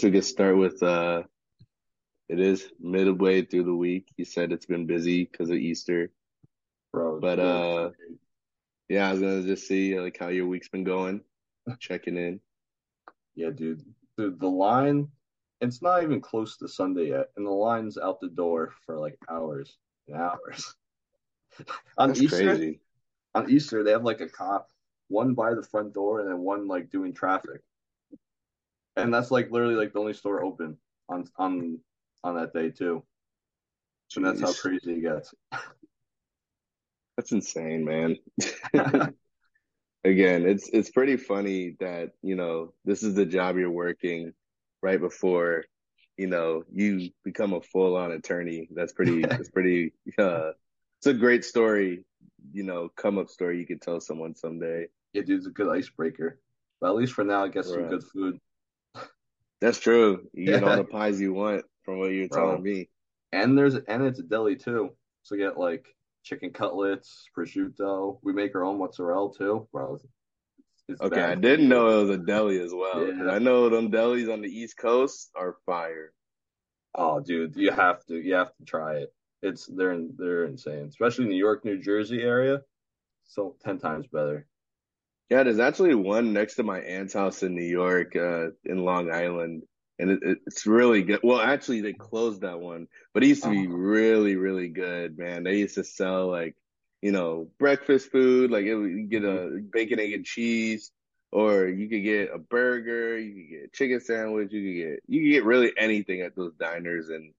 guess we could start with uh it is midway through the week. You said it's been busy because of Easter. Bro, But yeah, uh yeah, I was gonna just see like how your week's been going, checking in. yeah, dude. Dude, the line, it's not even close to Sunday yet, and the line's out the door for like hours and hours. On That's Easter, crazy. on Easter, they have like a cop, one by the front door and then one like doing traffic. And that's like literally like the only store open on on on that day too. And that's how crazy it gets. That's insane, man. Again, it's it's pretty funny that, you know, this is the job you're working right before, you know, you become a full-on attorney. That's pretty that's pretty uh it's a great story, you know, come up story you could tell someone someday. Yeah, dude, it's a good icebreaker. But at least for now, I get some good food. That's true. You get all the pies you want from what you're telling me. And there's and it's a deli too. So get like chicken cutlets, prosciutto. We make our own mozzarella too, bro. It's, it's Okay, I bad for didn't know it was a deli as well, Yeah. I know them delis on the East Coast are fire. Oh, dude, you have to you have to try it. It's they're they're insane, especially in New York, New Jersey area. So ten times better. Yeah, there's actually one next to my aunt's house in New York, uh, in Long Island, and it, it's really good. Well, actually, they closed that one, but it used to be Oh, really, really good, man. They used to sell like, you know, breakfast food, like it, you get a bacon, egg, and cheese, or you could get a burger, you could get a chicken sandwich, you could get you could get really anything at those diners and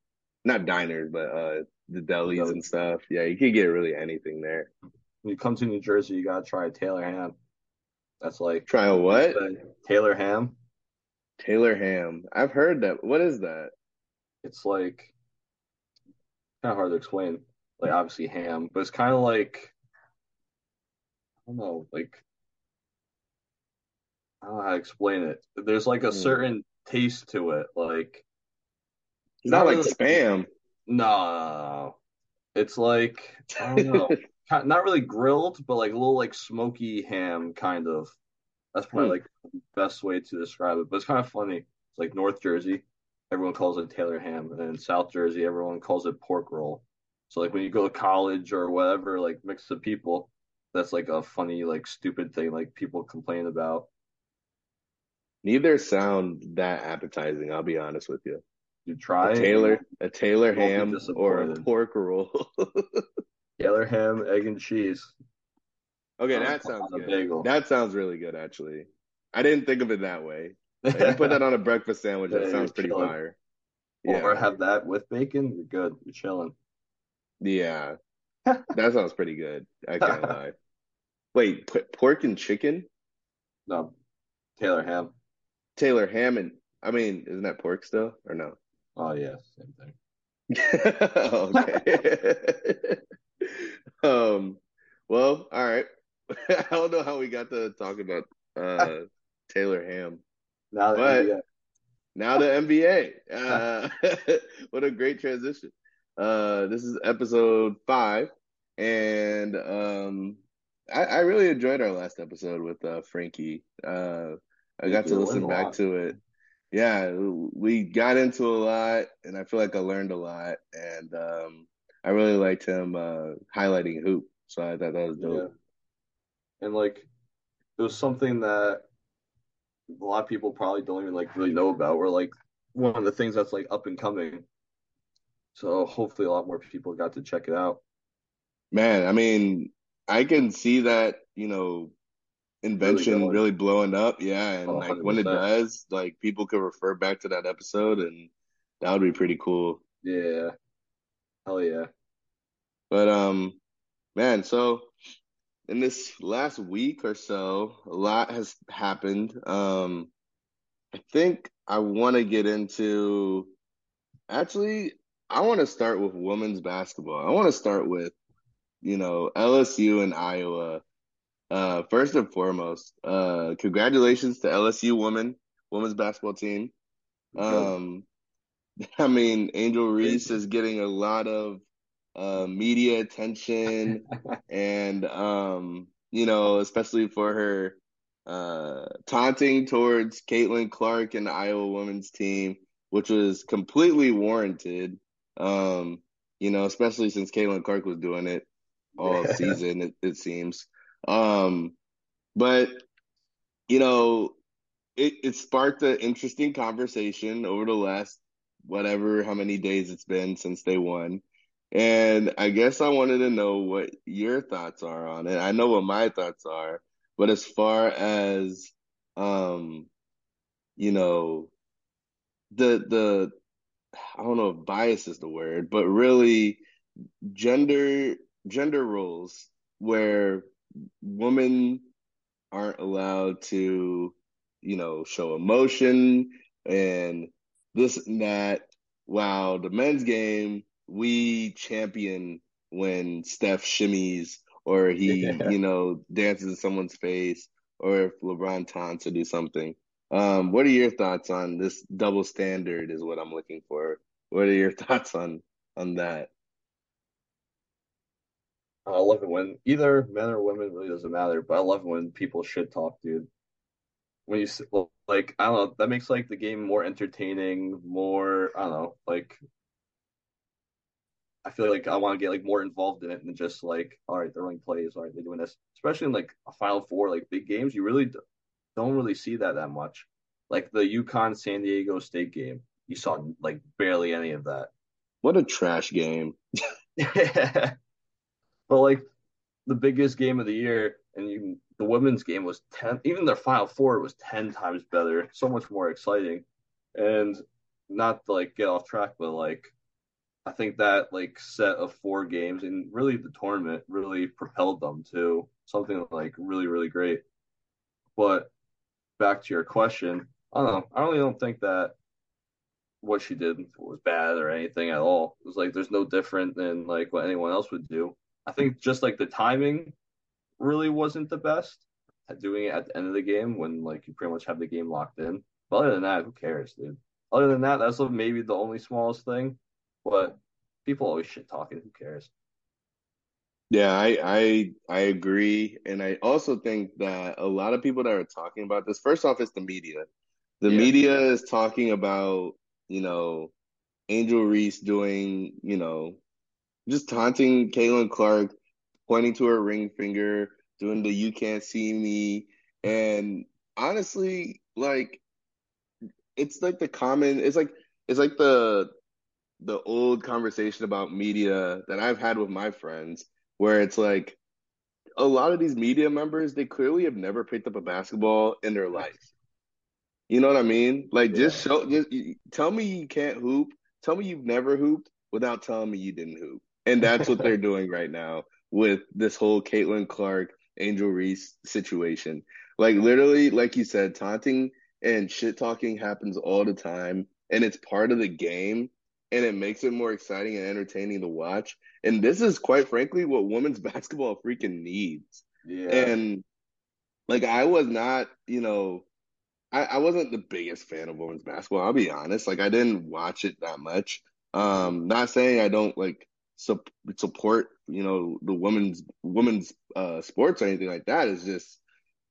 not diners, but uh the The delis and stuff. Yeah, you could get really anything there. When you come to New Jersey, you gotta try a Taylor ham. That's like Try a what? Taylor ham. Taylor ham. I've heard that. What is that? It's like kind of hard to explain. Like obviously ham, but it's kind of like I don't know, like I don't know how to explain it. There's like a Hmm. certain taste to it. Like It's not not like really spam. no, no. It's like I don't know. Not really grilled, but like a little like smoky ham kind of. That's probably Hmm. like the best way to describe it. But it's kind of funny. It's like North Jersey, everyone calls it Taylor ham, and in South Jersey, everyone calls it pork roll. So like when you go to college or whatever, like mix of people, that's like a funny, like stupid thing like people complain about. Neither sound that appetizing, I'll be honest with you. You try you Taylor, a Taylor you won't be ham or a pork roll. Taylor ham, egg and cheese Okay, that sounds good. That sounds really good, actually. I didn't think of it that way. Like you put that on a breakfast sandwich, Yeah, that sounds pretty chilling. fire. Or have that with bacon, you're good. You're chilling. Yeah. That sounds pretty good. I can't lie. Wait, p pork and chicken? No, Taylor ham. Taylor ham and I mean, isn't that pork still or no? Oh yeah, same thing. Oh, okay. Um, well, all right. I don't know how we got to talk about uh Taylor Ham, Now the but NBA. now the NBA. Uh, what a great transition. Uh, this is episode five, and um, I, I really enjoyed our last episode with uh Frankie. Uh, I got to listen back to it. Yeah, we got into a lot, and I feel like I learned a lot, and um, I really liked him uh highlighting hoop. So I thought that was dope. Yeah, and like it was something that a lot of people probably don't even like really know about. Or like one of the things that's like up and coming. So hopefully a lot more people got to check it out. Man, I mean, I can see that, you know, invention going. really blowing up. Yeah, and Oh, like when it does, like people could refer back to that episode, and that would be pretty cool. Yeah, hell yeah. But um, man, so in this last week or so, a lot has happened. Um, I think I want to get into actually, I want to start with women's basketball. I want to start with, you know, LSU and Iowa. Uh, first and foremost, uh, congratulations to LSU women, women's basketball team. Um, I mean, Angel Reese is getting a lot of uh, media attention, and um, you know, especially for her uh, taunting towards Caitlin Clark and the Iowa women's team, which was completely warranted. Um, you know, especially since Caitlin Clark was doing it all season, it, it seems. Um, but you know, it, it sparked an interesting conversation over the last whatever how many days it's been since they won. And I guess I wanted to know what your thoughts are on it. I know what my thoughts are, but as far as um you know the the I don't know if bias is the word, but really gender gender roles where women aren't allowed to, you know, show emotion and this and that. While the men's game, we champion when Steph shimmies or he, yeah. you know, dances in someone's face or if LeBron taunts or do something. Um, what are your thoughts on this double standard is what I'm looking for. What are your thoughts on on that? I love it when either men or women really doesn't matter, but I love when people shit talk, dude. When you like, I don't know, that makes like the game more entertaining, more I don't know, like I feel like I want to get like more involved in it than just like, all right, they're running plays, all right, they're doing this. Especially in like a Final Four, like big games, you really don't really see that that much. Like the UConn San Diego State game, you saw like barely any of that. What a trash game. but like the biggest game of the year, and you, the women's game was ten. Even their Final Four was ten times better, so much more exciting. And not to like get off track, but like I think that like set of four games and really the tournament really propelled them to something like really really great. But back to your question, I don't know. I really don't think that what she did was bad or anything at all. It was like there's no different than like what anyone else would do. I think just like the timing really wasn't the best at doing it at the end of the game when like you pretty much have the game locked in. But other than that, who cares, dude? Other than that, that's maybe the only smallest thing. But people always shit talking. Who cares? Yeah, I, I I agree, and I also think that a lot of people that are talking about this. First off, it's the media. The yeah. media is talking about you know Angel Reese doing you know just taunting Caitlin Clark, pointing to her ring finger, doing the "you can't see me," and honestly, like it's like the common. It's like it's like the the old conversation about media that I've had with my friends, where it's like a lot of these media members, they clearly have never picked up a basketball in their life. You know what I mean? Like, just show, just tell me you can't hoop. Tell me you've never hooped without telling me you didn't hoop. And that's what they're doing right now with this whole Caitlin Clark, Angel Reese situation. Like, literally, like you said, taunting and shit talking happens all the time, and it's part of the game and it makes it more exciting and entertaining to watch. And this is quite frankly what women's basketball freaking needs. Yeah. And like I was not, you know, I, I wasn't the biggest fan of women's basketball. I'll be honest. Like I didn't watch it that much. Um, not saying I don't like su- support, you know, the women's women's uh sports or anything like that. It's just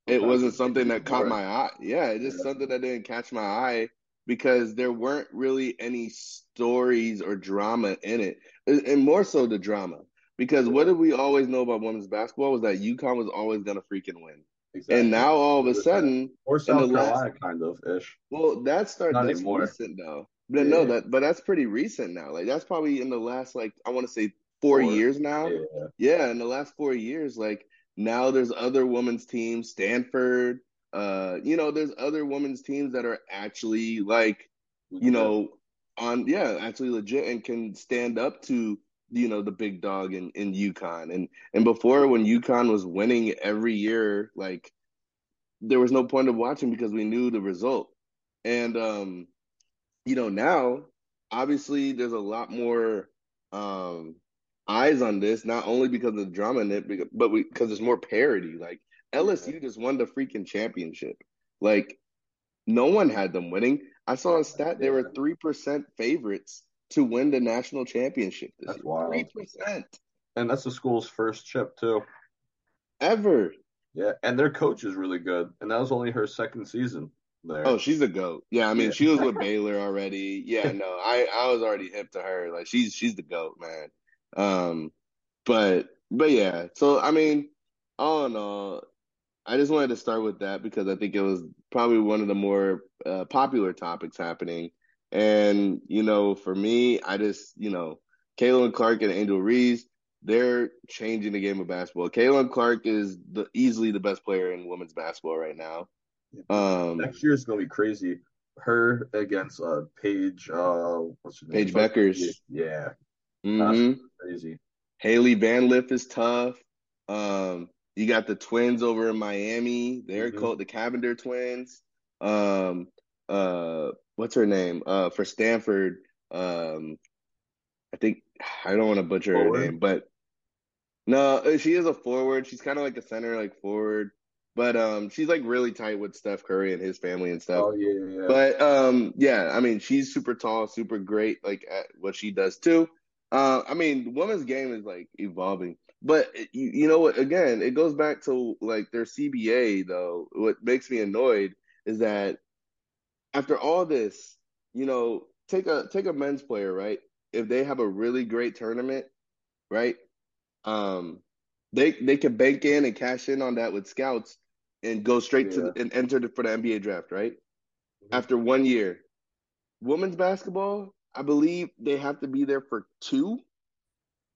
it wasn't something that caught my eye. Yeah, it's just something that didn't catch my eye because there weren't really any stories or drama in it, and more so the drama. Because what did we always know about women's basketball was that UConn was always gonna freaking win. Exactly. And now all of a sudden, or South Carolina, last, kind of ish. Well, that started that's anymore. recent though. But yeah. no, that but that's pretty recent now. Like that's probably in the last like I want to say four, four, years now. Yeah. yeah, in the last four years, like now there's other women's teams, Stanford, uh, you know, there's other women's teams that are actually like, you know, on yeah, actually legit and can stand up to you know the big dog in in UConn. And and before when UConn was winning every year, like there was no point of watching because we knew the result. And um, you know, now obviously there's a lot more um eyes on this, not only because of the drama in it, but because there's more parody. Like LSU just won the freaking championship. Like no one had them winning. I saw a stat they were three percent favorites to win the national championship this that's year. Three percent. And that's the school's first chip too. Ever. Yeah, and their coach is really good, and that was only her second season there. Oh, she's a goat. Yeah, I mean, Yeah, she was with Baylor already. Yeah, no, I I was already hip to her. Like she's she's the goat, man. Um, but but yeah. So I mean, all in all, I just wanted to start with that because I think it was probably one of the more uh, popular topics happening. And you know, for me, I just you know, Caitlin Clark and Angel Reese, they're changing the game of basketball. Caitlin Clark is the easily the best player in women's basketball right now. Um, next year is gonna be crazy. Her against uh Paige, uh, what's her name? Paige Bueckers. Yeah, that's hmm crazy. Hailey Van Lith is tough. Um, you got the twins over in Miami. They're hmm called the Cavinder twins. Um, uh, what's her name? Uh, for Stanford. Um, I think I don't want to butcher her name, but no, uh, she is a forward. She's kind of like a center, like forward. But um, she's like really tight with Steph Curry and his family and stuff. Oh yeah, yeah. But um, yeah, I mean, she's super tall, super great, like at what she does too. Uh, I mean, women's game is like evolving, but you, you know what? Again, it goes back to like their CBA though. What makes me annoyed is that after all this, you know, take a take a men's player, right? If they have a really great tournament, right? Um, they they can bank in and cash in on that with scouts and go straight to yeah. the, and enter the, for the NBA draft, right? Mhm. After one year. Women's basketball, I believe they have to be there for two,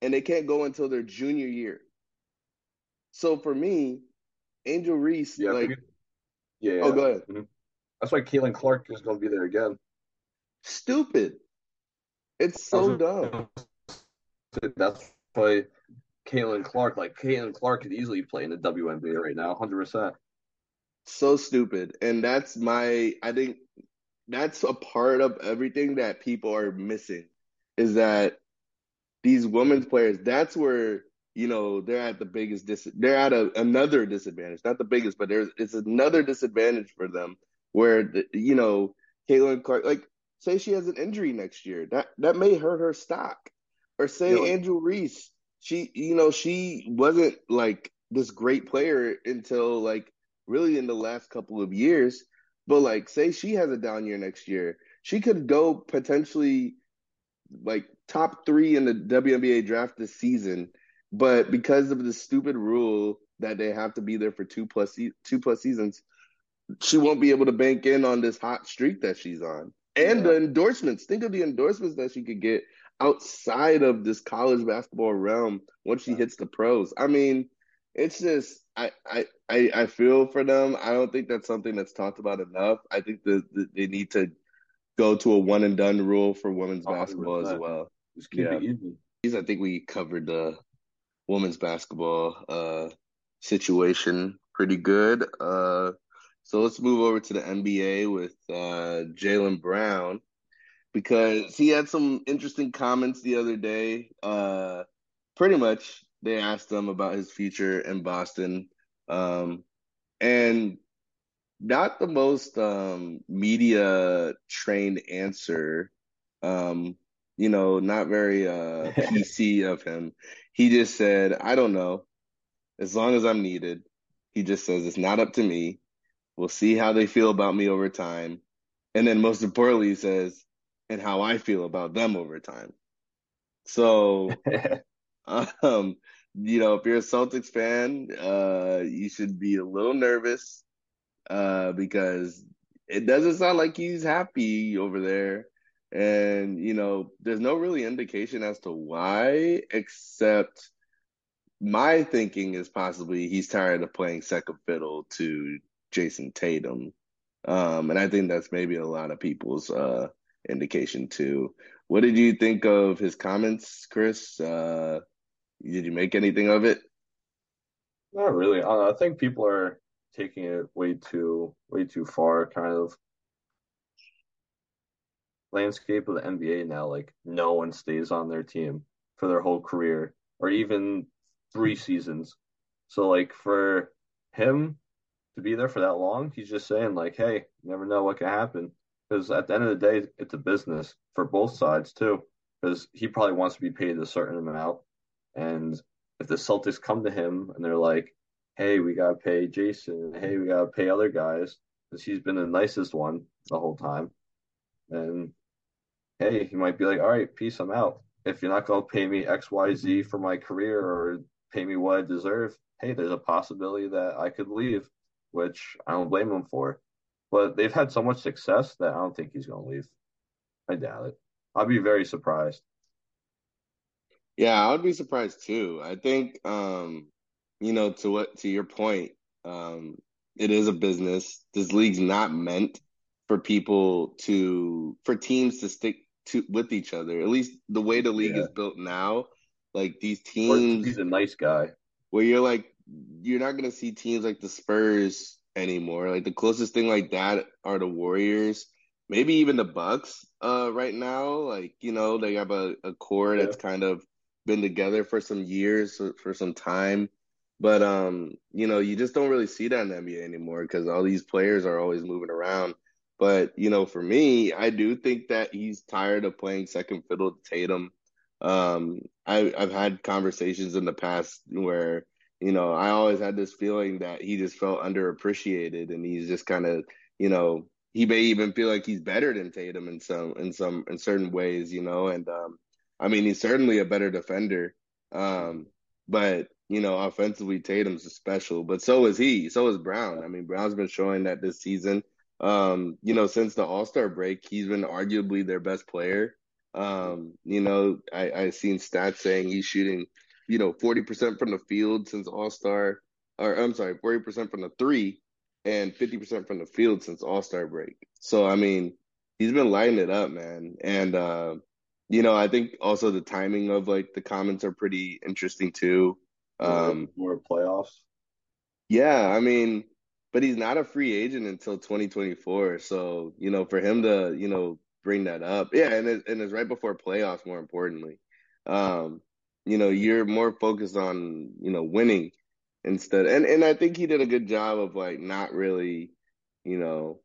and they can't go until their junior year. So for me, Angel Reese, Yeah, like, forget- yeah, oh, go ahead. Mhm. That's why Caitlin Clark is gonna be there again. Stupid. It's so dumb. That's why Caitlin Clark, like Caitlin Clark, could easily play in the WNBA right now, hundred percent. So stupid. And that's my, I think that's a part of everything that people are missing is that these women's players, that's where, you know, they're at the biggest dis they're at a, another disadvantage. Not the biggest, but there's it's another disadvantage for them where the, you know, Caitlin Clark, like say she has an injury next year. That that may hurt her stock. Or say Angel Reese, she you know, she wasn't like this great player until like really in the last couple of years. But like say she has a down year next year, she could go potentially like top three in the WNBA draft this season, but because of the stupid rule that they have to be there for two plus se- two plus seasons, she won't be able to bank in on this hot streak that she's on. And yeah, the endorsements. Think of the endorsements that she could get outside of this college basketball realm once she hits the pros. I mean, it's just I I I, feel for them. I don't think that's something that's talked about enough. I think that that they need to go to a one and done rule for women's basketball as well. Just keep Yeah. it. I think we covered the women's basketball uh situation pretty good. Uh so let's move over to the NBA with uh Jaylen Brown because he had some interesting comments the other day. Uh pretty much they asked him about his future in Boston. Um and not the most um media trained answer. Um, you know, not very uh PC of him. He just said, I don't know. As long as I'm needed. He just says it's not up to me. We'll see how they feel about me over time. And then most importantly, he says, and how I feel about them over time. So, um, you know, if you're a Celtics fan, uh, you should be a little nervous uh, because it doesn't sound like he's happy over there. And, you know, there's no really indication as to why, except my thinking is possibly he's tired of playing second fiddle to Jayson Tatum. Um, and I think that's maybe a lot of people's uh, indication too. What did you think of his comments, Chris? Uh, did you make anything of it? Not really. I think people are taking it way too way too far. Kind of landscape of the NBA now. Like no one stays on their team for their whole career or even three seasons. So like for him to be there for that long, he's just saying like, hey, never know what can happen. Because at the end of the day, it's a business for both sides too. Because he probably wants to be paid a certain amount, and if the Celtics come to him and they're like, hey, we gotta pay Jayson, hey, we gotta pay other guys, because he's been the nicest one the whole time. And hey, he might be like, all right, peace, I'm out. If you're not gonna pay me X, Y, Z for my career or pay me what I deserve, hey, there's a possibility that I could leave, which I don't blame him for. But they've had so much success that I don't think he's gonna leave. I doubt it. I'd be very surprised. Yeah, I would be surprised too. I think, um, you know, to what to your point, um, it is a business. This league's not meant for people to for teams to stick to with each other. At least the way the league Yeah. is built now, like these teams he's a nice guy. where you're like you're not gonna see teams like the Spurs anymore. Like the closest thing like that are the Warriors, maybe even the Bucks. Uh, right now, like you know, they have a, a core Yeah. that's kind of been together for some years, for some time. But um, you know, you just don't really see that in the NBA anymore because all these players are always moving around. But you know, for me, I do think that he's tired of playing second fiddle to Tatum. Um, I, I've had conversations in the past where, you know, I always had this feeling that he just felt underappreciated and he's just kind of, you know, he may even feel like he's better than Tatum in some in some in certain ways, you know, and um I mean he's certainly a better defender. Um, but you know, offensively Tatum's special, but so is he. So is Brown. I mean, Brown's been showing that this season. Um, you know, since the All-Star break, he's been arguably their best player. Um, you know, I, I seen stats saying he's shooting, you know, 40% from the field since All-Star, or I'm sorry, 40% from the three and 50% from the field since All-Star break. So, I mean, he's been lighting it up, man. And, uh, you know, I think also the timing of like the comments are pretty interesting too. Um, more playoffs. yeah, I mean, but he's not a free agent until 2024. So, you know, for him to, you know, bring that up. Yeah, and it, and it's right before playoffs, more importantly. Um, you know, you're more focused on, you know, winning instead. And and I think he did a good job of like not really, you know,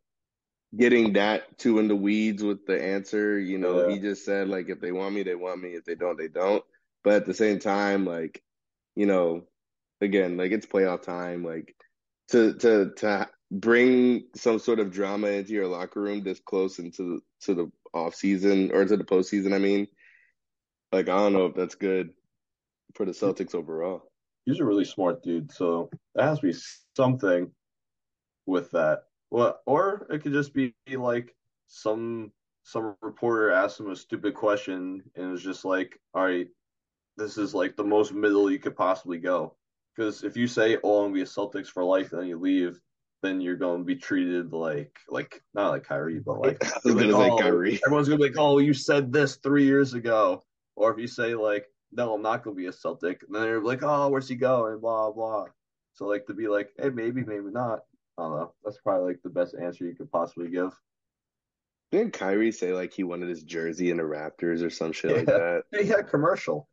getting that too in the weeds with the answer. You know, Yeah. he just said like if they want me, they want me. If they don't, they don't. But at the same time, like, you know, again, like it's playoff time. Like to to to bring some sort of drama into your locker room this close into to the off season or to the postseason, I mean, like I don't know if that's good for the Celtics overall. He's a really smart dude, so there has to be something with that. Well, or it could just be like some some reporter asked him a stupid question and it's just like, all right, this is like the most middle you could possibly go. Because if you say, "Oh, I'm gonna be a Celtics for life," and then you leave, then you're going to be treated like like not like Kyrie, but like like, oh, Kyrie. everyone's gonna be like, "Oh, you said this three years ago," or if you say like, "No, I'm not gonna be a Celtic," and then they're like, "Oh, where's he going?" Blah blah. So like to be like, "Hey, maybe, maybe not." I don't know. That's probably like the best answer you could possibly give. Didn't Kyrie say like he wanted his jersey in the Raptors or some shit like that? he had a commercial.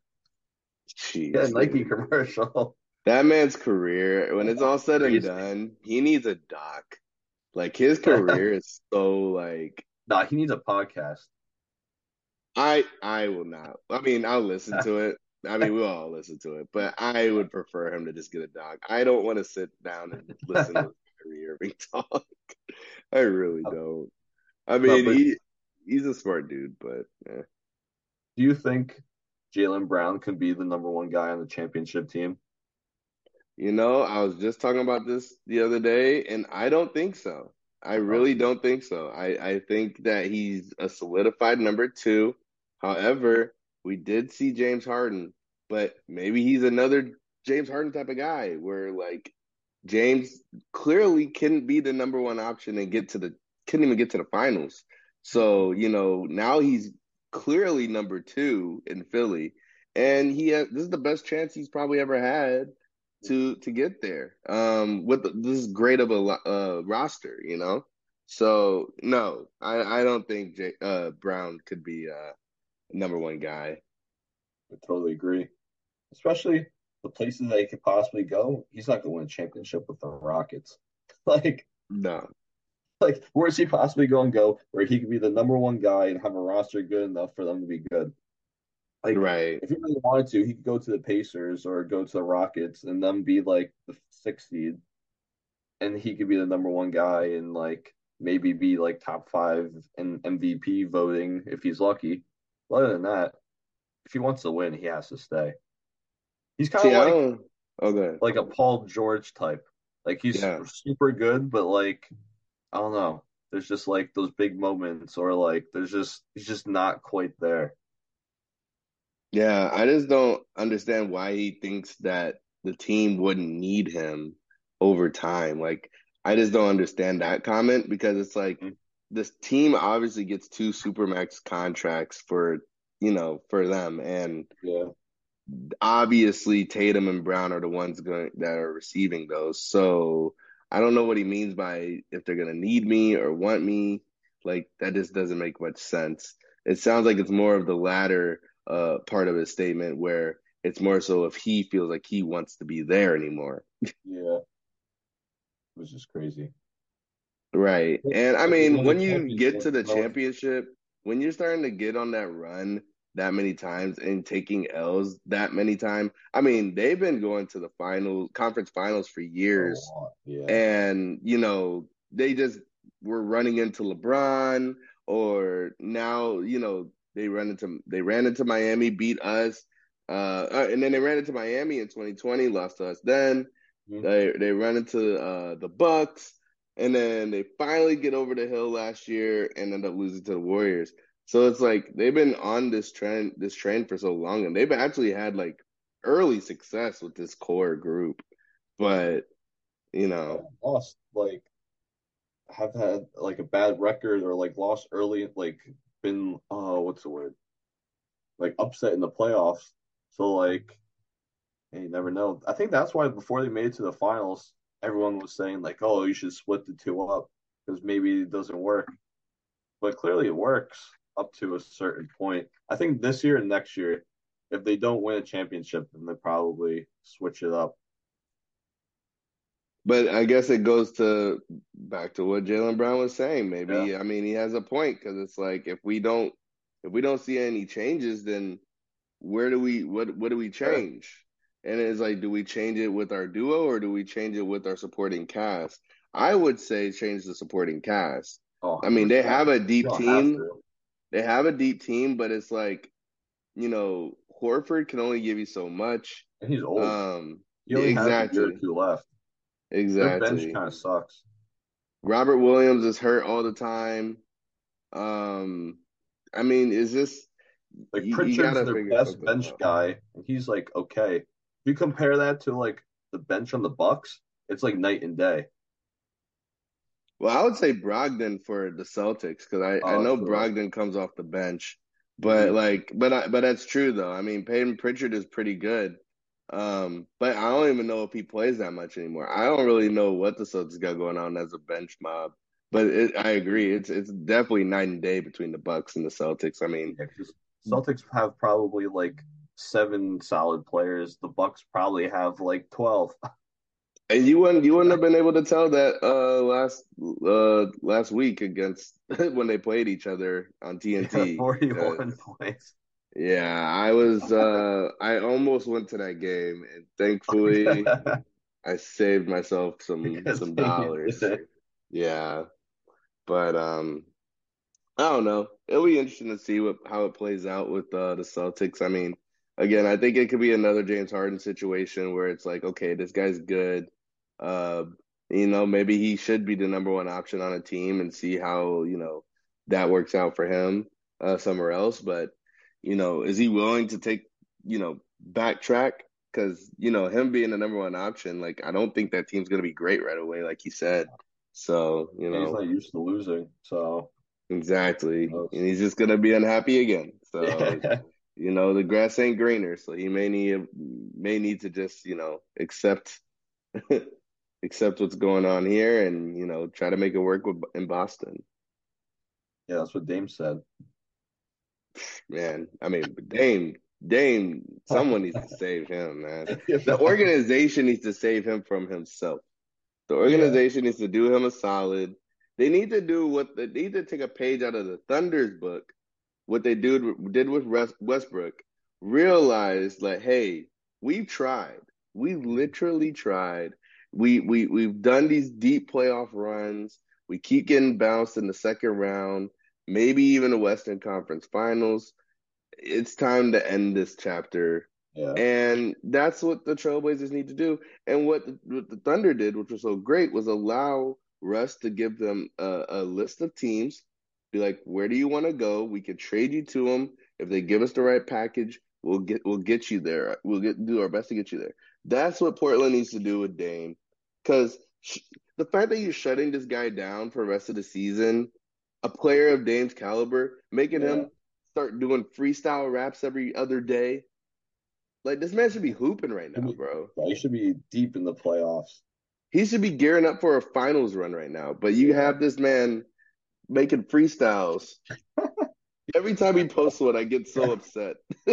He had a Jeez, Nike dude. commercial. That man's career, when it's all said and done, he needs a doc. Like his career is so like Nah, he needs a podcast. I I will not. I mean, I'll listen to it. I mean, we'll all listen to it, but I would prefer him to just get a doc. I don't want to sit down and listen to Kyrie Irving talk. I really don't. I mean, but- he he's a smart dude, but eh. Do you think Jaylen Brown can be the number one guy on the championship team? You know, I was just talking about this the other day, and I don't think so. I really don't think so. I, I think that he's a solidified number two. However, we did see James Harden, but maybe he's another James Harden type of guy where like James clearly couldn't be the number one option and get to the couldn't even get to the finals. So, you know, now he's clearly number two in Philly. And he has, this is the best chance he's probably ever had to to get there. Um, with this great of a uh, roster, you know. So no, I I don't think J, uh, Brown could be uh number one guy. I totally agree. Especially the places that he could possibly go. He's not going to win a championship with the Rockets. Like, No, like where's he possibly going to go where he could be the number one guy and have a roster good enough for them to be good? Like Right. if he really wanted to, he could go to the Pacers or go to the Rockets and then be like the sixth seed, and he could be the number one guy and like maybe be like top five in MVP voting if he's lucky. But other than that, if he wants to win, he has to stay. He's kind of like don't. Okay. like a Paul George type. Like he's Yeah. super good, but like I don't know. There's just like those big moments, or like there's just he's just not quite there. Yeah. I just don't understand why he thinks that the team wouldn't need him over time. Like, I just don't understand that comment because it's like Mhm. this team obviously gets two supermax contracts for, you know, for them. And Yeah, obviously Tatum and Brown are the ones going that are receiving those. So I don't know what he means by if they're gonna need me or want me. Like that just doesn't make much sense. It sounds like it's more of the latter uh part of his statement where it's more so if he feels like he wants to be there anymore. yeah, which is crazy. Right. And I mean, when you get to the championship, when you're starting to get on that run that many times and taking L's that many times, I mean, they've been going to the finals, conference finals for years. Yeah, And, you know, they just were running into LeBron or now, you know, they run into they ran into Miami, beat us. Uh, uh, and then they ran into Miami in 2020, lost to us then. Mhm. They they run into uh, the Bucks, and then they finally get over the hill last year and end up losing to the Warriors. So it's like they've been on this trend, this trend for so long, and they've actually had like early success with this core group. But you know, lost like have had like a bad record or like lost early, like been uh what's the word? Like upset in the playoffs. So like hey, you never know. I think that's why before they made it to the finals, everyone was saying like, oh, you should split the two up because maybe it doesn't work. But clearly it works up to a certain point. I think this year and next year, if they don't win a championship, then they probably switch it up. but I guess it goes to back to what Jaylen Brown was saying. Maybe Yeah. I mean he has a point because it's like if we don't if we don't see any changes, then where do we what what do we change? And it's like, do we change it with our duo or do we change it with our supporting cast? I would say change the supporting cast. Oh, I mean, they have a deep team. They have a deep team, but it's like, you know, Horford can only give you so much. And he's old. Um, he only has a year or exactly, two left. Their bench kind of sucks. Robert Williams is hurt all the time. Um, I mean, is this Like you, you their best bench out. guy, and he's like okay. If you compare that to like the bench on the Bucks, it's like night and day. Well, I would say Brogdon for the Celtics because I, I Oh, know true. Brogdon comes off the bench, but Mhm. like, but I, but that's true though. I mean, Payton Pritchard is pretty good, um, but I don't even know if he plays that much anymore. I don't really know what the Celtics got going on as a bench mob, but it, I agree. It's it's definitely night and day between the Bucks and the Celtics. I mean, Yeah, Celtics have probably like seven solid players. The Bucks probably have like twelve. and you wouldn't you wouldn't have been able to tell that uh last uh last week against when they played each other on Yeah, TNT. forty-one Uh, points. Yeah, I was uh I almost went to that game and thankfully I saved myself some Because some dollars. Yeah. But um I don't know. It'll be interesting to see what how it plays out with uh the Celtics. I mean, again, I think it could be another James Harden situation where it's like, okay, this guy's good. Uh, you know, maybe he should be the number one option on a team and see how, you know, that works out for him uh somewhere else. But, you know, is he willing to take, you know, backtrack? Because, you know, him being the number one option, like I don't think that team's gonna be great right away, like he said. So, you know, He's not used to losing, so exactly. And he's just gonna be unhappy again. So, you know, the grass ain't greener, so he may need may need to just, you know, accept accept what's going on here and, you know, try to make it work with in Boston. Yeah, that's what Dame said. Man, I mean, Dame, Dame, someone needs to save him, man. The organization needs to save him from himself. The Yeah, organization needs to do him a solid. They need to do what they need to take a page out of the Thunder's book, what they do did with Westbrook, realize like, hey, we've tried. We literally tried. We we we've done these deep playoff runs. We keep getting bounced in the second round, maybe even the Western Conference Finals. It's time to end this chapter. Yeah. And that's what the Trailblazers need to do. And what the, what the Thunder did, which was so great, was allow Russ to give them a, a list of teams. Be like, where do you want to go? We can trade you to them if they give us the right package. We'll get we'll get you there. We'll get do our best to get you there. That's what Portland needs to do with Dame, because sh- the fact that you're shutting this guy down for the rest of the season, a player of Dame's caliber, making Yeah. him start doing freestyle raps every other day, like this man should be hooping right now, bro. He should be deep in the playoffs. He should be gearing up for a finals run right now. But you Yeah. have this man making freestyles. Every time he posts one, I get so upset.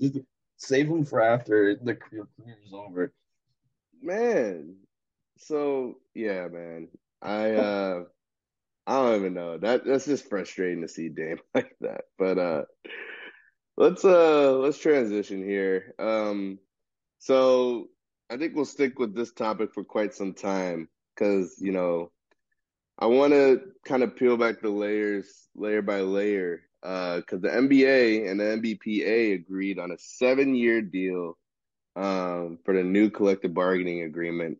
Just save them for after the career is over. Man. So yeah, man. I uh I don't even know. That that's just frustrating to see Dame like that. But uh let's uh let's transition here. Um so I think we'll stick with this topic for quite some time because, you know, I want to kind of peel back the layers layer by layer uh because the NBA and the NBPA agreed on a seven-year deal um for the new collective bargaining agreement.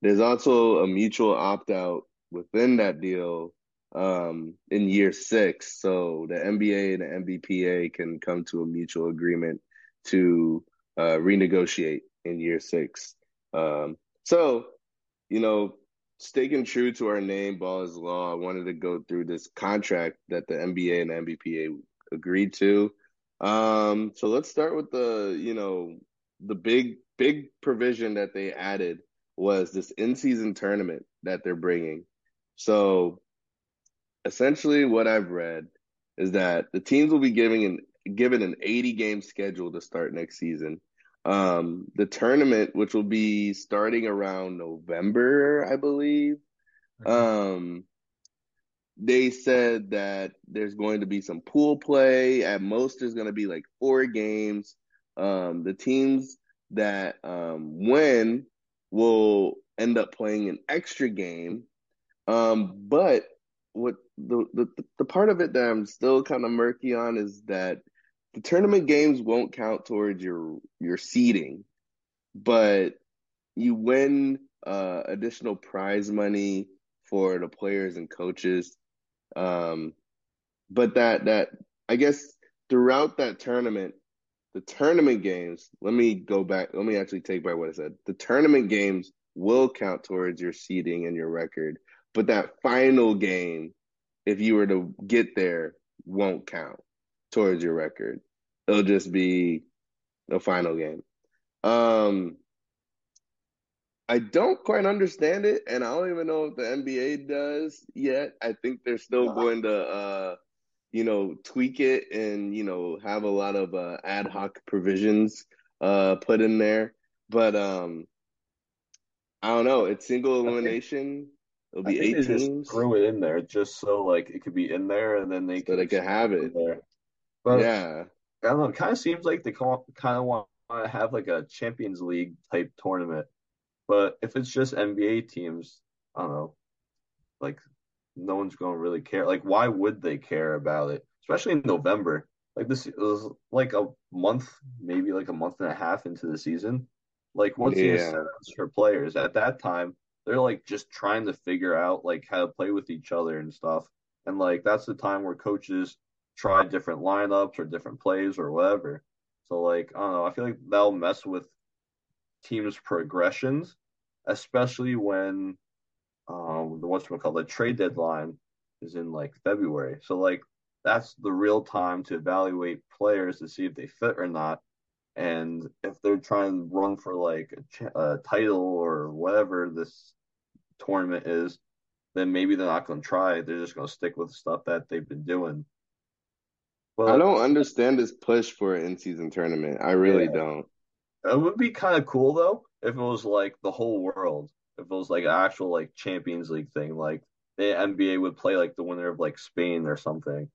There's also a mutual opt-out within that deal um, in year six. So the NBA and the NBPA can come to a mutual agreement to uh, renegotiate in year six. Um, so, you know, sticking true to our name, ball is law, I wanted to go through this contract that the NBA and the NBPA agreed to. Um, so let's start with the, you know, the big, big provision that they added was this in-season tournament that they're bringing. So essentially what I've read is that the teams will be giving an given an 80 game schedule to start next season. Um, the tournament, which will be starting around November, I believe. Um, they said that there's going to be some pool play. At most, there's going to be like four games. Um, the teams that um, win will end up playing an extra game. Um, but what the, the the part of it that I'm still kind of murky on is that the tournament games won't count towards your your seeding, but you win uh, additional prize money for the players and coaches. Um, but that that I guess throughout that tournament, the tournament games. Let me go back. Let me actually take back what I said. The tournament games will count towards your seeding and your record, but that final game, if you were to get there, won't count towards your record. It'll just be a final game. Um, I don't quite understand it, and I don't even know if the NBA does yet. I think they're still Nah. going to, uh, you know, tweak it and you know have a lot of uh, ad hoc provisions uh, put in there. But um, I don't know. It's single elimination. It'll be eight teams, threw it in there just so like it could be in there and then they so they could have it. there. But Yeah, I don't know. It kind of seems like they kind of want to have like a Champions League type tournament. But if it's just NBA teams, I don't know. Like no one's going to really care. Like why would they care about it? Especially in November. Like this it was like a month, maybe like a month and a half into the season. Like what's the Yeah. incentives for players at that time? They're like just trying to figure out like how to play with each other and stuff. And like that's the time where coaches try different lineups or different plays or whatever. So like I don't know, I feel like that'll mess with teams' progressions, especially when um the what's called the trade deadline is in like February. So like that's the real time to evaluate players to see if they fit or not. And if they're trying to run for like a, ch- a title or whatever this tournament is, then maybe they're not going to try. They're just going to stick with stuff that they've been doing. But I don't understand this push for an in-season tournament. I really Yeah. don't. It would be kind of cool though if it was like the whole world. If it was like an actual like Champions League thing, like the NBA would play like the winner of like Spain or something.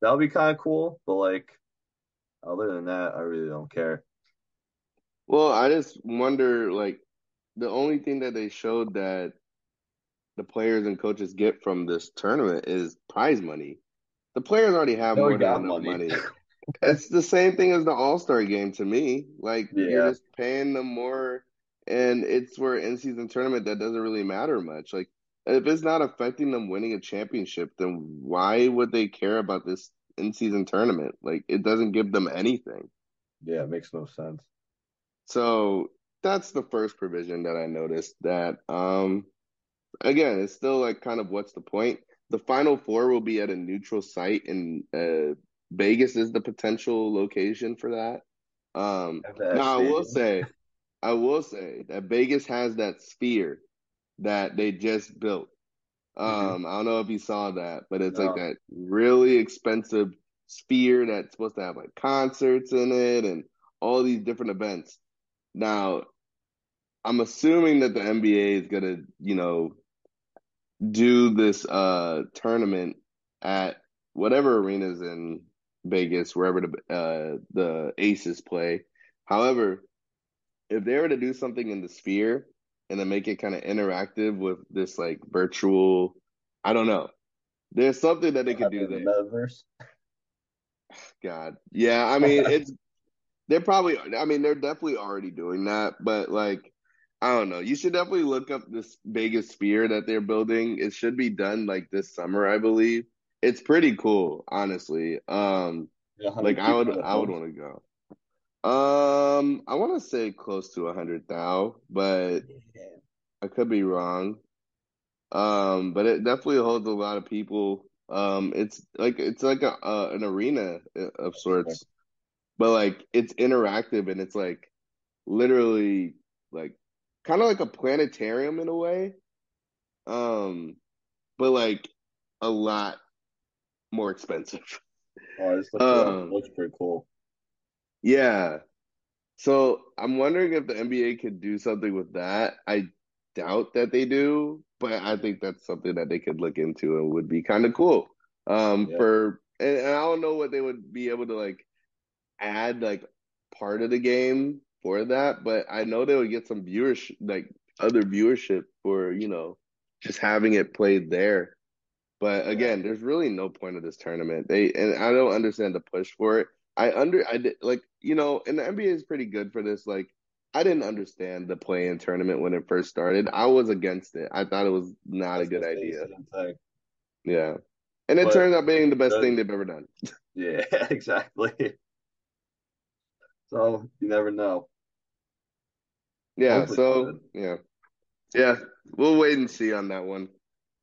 that would be kind of cool. But like other than that, I really don't care. Well, I just wonder, like, the only thing that they showed that the players and coaches get from this tournament is prize money. The players already have more than money. money. It's the same thing as the All-Star game to me. Like you're just paying them more, and it's for an in-season tournament that doesn't really matter much. Like if it's not affecting them winning a championship, then why would they care about this in-season tournament? Like it doesn't give them anything. yeah, it makes no sense. So that's the first provision that I noticed that um again, it's still like kind of what's the point? The final four will be at a neutral site and uh Vegas is the potential location for that. Um now I will say I will say that Vegas has that sphere that they just built. hmm Um I don't know if you saw that, but it's like that really expensive sphere that's supposed to have like concerts in it and all these different events. Now, I'm assuming that the NBA is gonna, you know, do this uh tournament at whatever arenas in Vegas, wherever the uh the Aces play. However, if they were to do something in the Sphere and then make it kind of interactive with this like virtual, I don't know. There's something that they could do the there. metaverse. God. Yeah, I mean, it's they're probably I mean, they're definitely already doing that, but like I don't know. You should definitely look up this Vegas sphere that they're building. It should be done like this summer, I believe. It's pretty cool, honestly. Um, Yeah, like I would I would want to go. Um, I want to say close to a hundred thou, but Yeah, I could be wrong. Um, but it definitely holds a lot of people. Um, it's like it's like a uh, an arena uh, of sorts, but like it's interactive and it's like literally like kind of like a planetarium in a way. Um, but like a lot more expensive. Oh, I just looked it. It Um, looks pretty cool. Yeah. So I'm wondering if the NBA could do something with that. I doubt that they do, but I think that's something that they could look into and would be kind of cool. Um, Yeah, for and, and I don't know what they would be able to like add like part of the game for that, but I know they would get some viewership, like other viewership for, you know, just having it played there. But again, there's really no point of this tournament. They and I don't understand the push for it. I under I did like you know, and the NBA is pretty good for this. Like I didn't understand the play-in tournament when it first started. I was against it. I thought it was not a good gonna say the idea. Yeah. And it But turns out being the best the, thing they've ever done. yeah, exactly. So you never know. Yeah, Hopefully so yeah. Yeah, we'll wait and see on that one.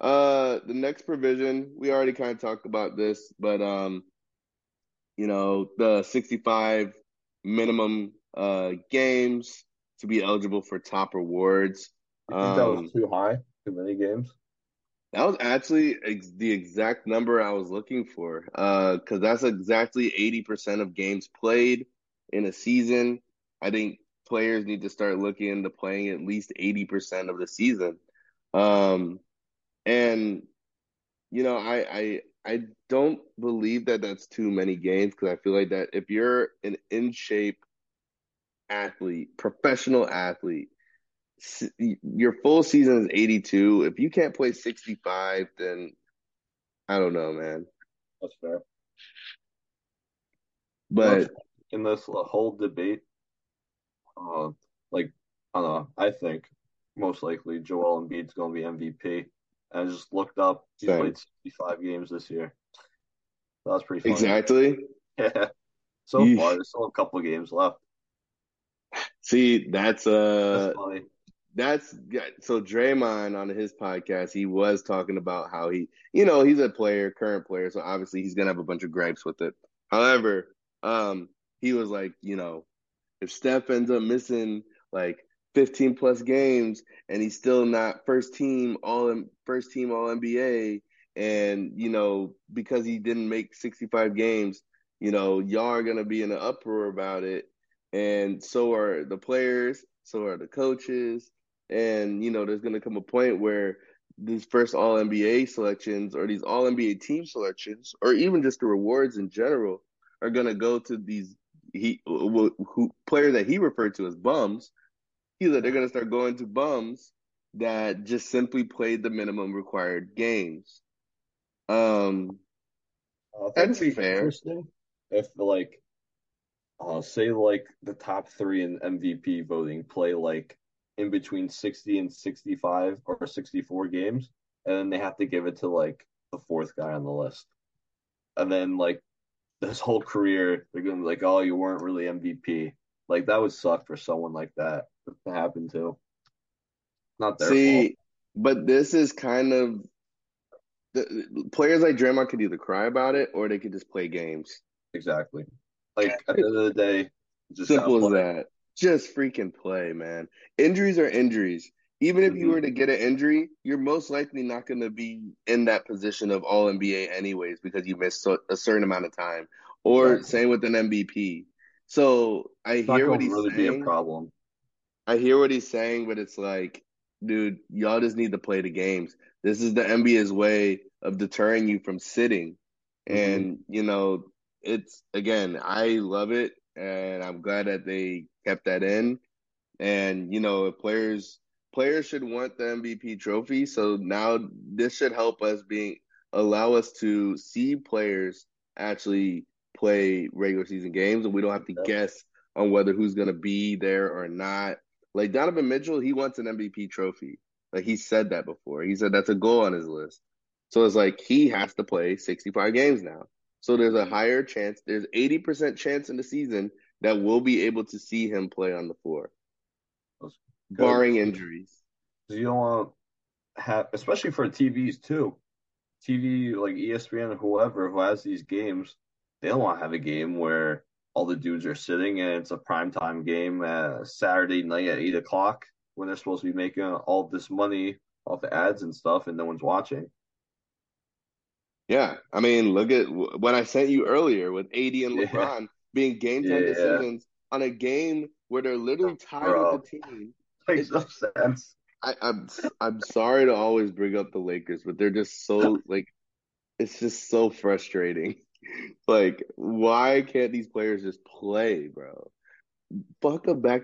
Uh the next provision, we already kind of talked about this, but um you know, the 65 minimum uh games to be eligible for top rewards. You think that was Um too high? Too many games? that was actually ex the exact number I was looking for. Uh, because that's exactly 80% of games played in a season. I think players need to start looking into playing at least 80% of the season. Um, and you know, I I I don't believe that that's too many games because I feel like that if you're an in shape athlete, professional athlete, your full season is 82. If you can't play 65, then I don't know, man. That's fair. You know, it's But in this whole debate, uh, like I don't know, I think most likely Joel Embiid's going to be MVP. And I just looked up, He same. played 65 games this year. So that's pretty funny. Exactly. Yeah. So far, there's still a couple games left. See, that's That's uh funny. that's yeah, so Draymond on his podcast, he was talking about how he, you know, he's a player, current player, so obviously he's gonna have a bunch of gripes with it. However, um, he was like, you know, if Steph ends up missing like 15 plus games and he's still not first team all first team all NBA and you know because he didn't make 65 games you know y'all are going to be in an uproar about it and so are the players so are the coaches and you know there's going to come a point where these first All NBA selections or these All NBA team selections, or even just the rewards in general, are gonna go to these he who, who player that he referred to as bums. He said they're gonna start going to bums that just simply played the minimum required games. Um, that's it'd be fair. if like uh say like the top three in MVP voting play like in between 60 and 65 or 64 games, and then they have to give it to like the fourth guy on the list. And then like this whole career, they're gonna be like, oh, you weren't really MVP. Like that would suck for someone like that to happen to. Not their fault. See, but this is kind of the players like Draymond could either cry about it or they could just play games. Exactly. Like at the end of the day, just Simple as that. Just freaking play, man. Injuries are injuries. Even if you Mhm. were to get an injury, you're most likely not going to be in that position of All NBA anyways because you missed a certain amount of time. Or Exactly. same with an MVP. So I It's hear what he's really be a saying. problem. I hear what he's saying, but it's like, dude, y'all just need to play the games. This is the NBA's way of deterring you from sitting. Mhm. And, you know, it's again, I love it and I'm glad that they kept that in. And, you know, if players players should want the MVP trophy. So now this should help us being allow us to see players actually play regular season games and we don't have to guess on whether who's gonna be there or not. Like Donovan Mitchell, he wants an MVP trophy. Like he said that before. He said that's a goal on his list. So it's like he has to play 65 games now. So there's a higher chance, there's 80% chance in the season that we'll be able to see him play on the floor, barring injuries. you don't want to have, especially for TVs too. TV like ESPN or whoever who has these games, they don't want to have a game where all the dudes are sitting and it's a primetime game uh, Saturday night at eight o'clock when they're supposed to be making all this money off the ads and stuff, and no one's watching. Yeah, I mean, look at what I sent you earlier with AD and Yeah. LeBron being game time Yeah. decisions on a game where they're literally tied with the team. Makes no sense. I, I'm I'm sorry to always bring up the Lakers, but they're just so like it's just so frustrating. Like, why can't these players just play, bro? Fuck a back.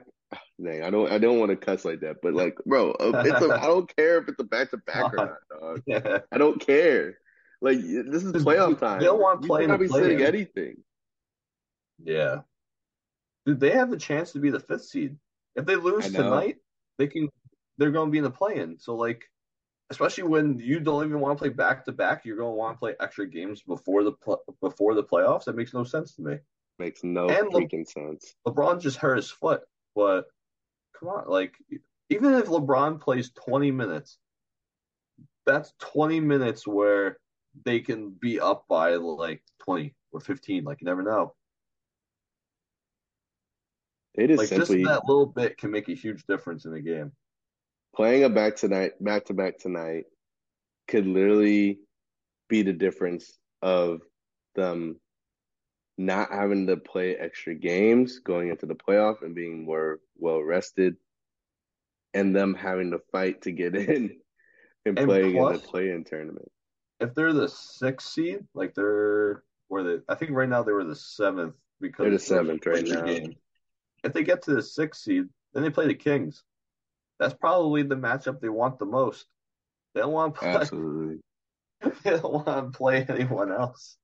Dang, I don't I don't want to cuss like that, but like, bro, it's a I don't care if it's a back to back or not, dog. Yeah. I don't care. Like, this is playoff time. they don't want You playing not to be play sitting anything. Yeah. Dude, they have a chance to be the fifth seed. If they lose tonight, they can they're going to be in the play-in. So like especially when you don't even want to play back to back, you're going to want to play extra games before the pl- before the playoffs. That makes no sense to me. Makes no And Le- freaking sense. LeBron just hurt his foot, but come on, like even if LeBron plays 20 minutes, that's 20 minutes where they can be up by like 20 or 15. Like you never know. It is Like just that little bit can make a huge difference in the game. Playing a back tonight, back to back tonight, could literally be the difference of them not having to play extra games going into the playoff and being more well rested, and them having to fight to get in and, And playing in the play-in tournament. If they're the sixth seed, like they're where they, I think right now they were the seventh because They're the seventh right now. games. If they get to the sixth seed, then they play the Kings. That's probably the matchup they want the most. They don't want to play. Absolutely. They don't want to play anyone else.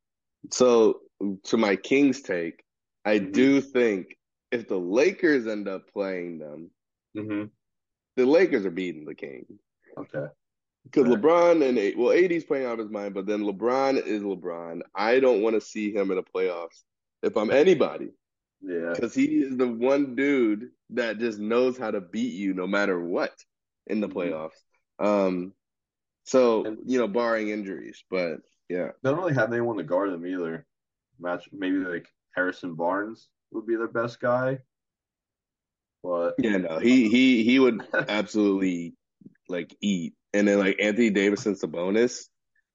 So, to my Kings take, I Mhm. do think if the Lakers end up playing them, Mm-hmm. the Lakers are beating the Kings. Okay. Because. LeBron and A- well, AD's playing out of his mind, but then LeBron is LeBron. I don't want to see him in the playoffs if I'm anybody, Yeah. because he is the one dude that just knows how to beat you no matter what in the Mhm. playoffs. Um, so And- you know, barring injuries, but yeah, They don't really have anyone to guard them either. Match maybe like Harrison Barnes would be their best guy. But yeah, no, he he he would absolutely like eat, and then like Anthony Davis and Sabonis,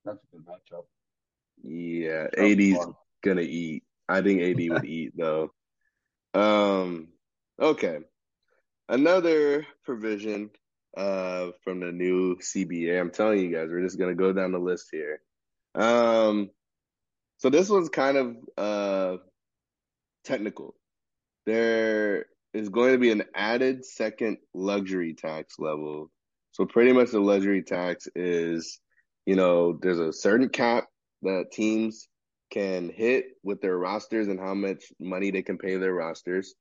that's a good matchup. yeah, AD's fun. gonna eat. I think AD would eat though. Um, okay. Another provision uh, from the new CBA. I'm telling you guys, we're just gonna go down the list here. Um, so this one's kind of uh technical. There is going to be an added second luxury tax level. So pretty much the luxury tax is, you know, there's a certain cap that teams can hit with their rosters and how much money they can pay their rosters.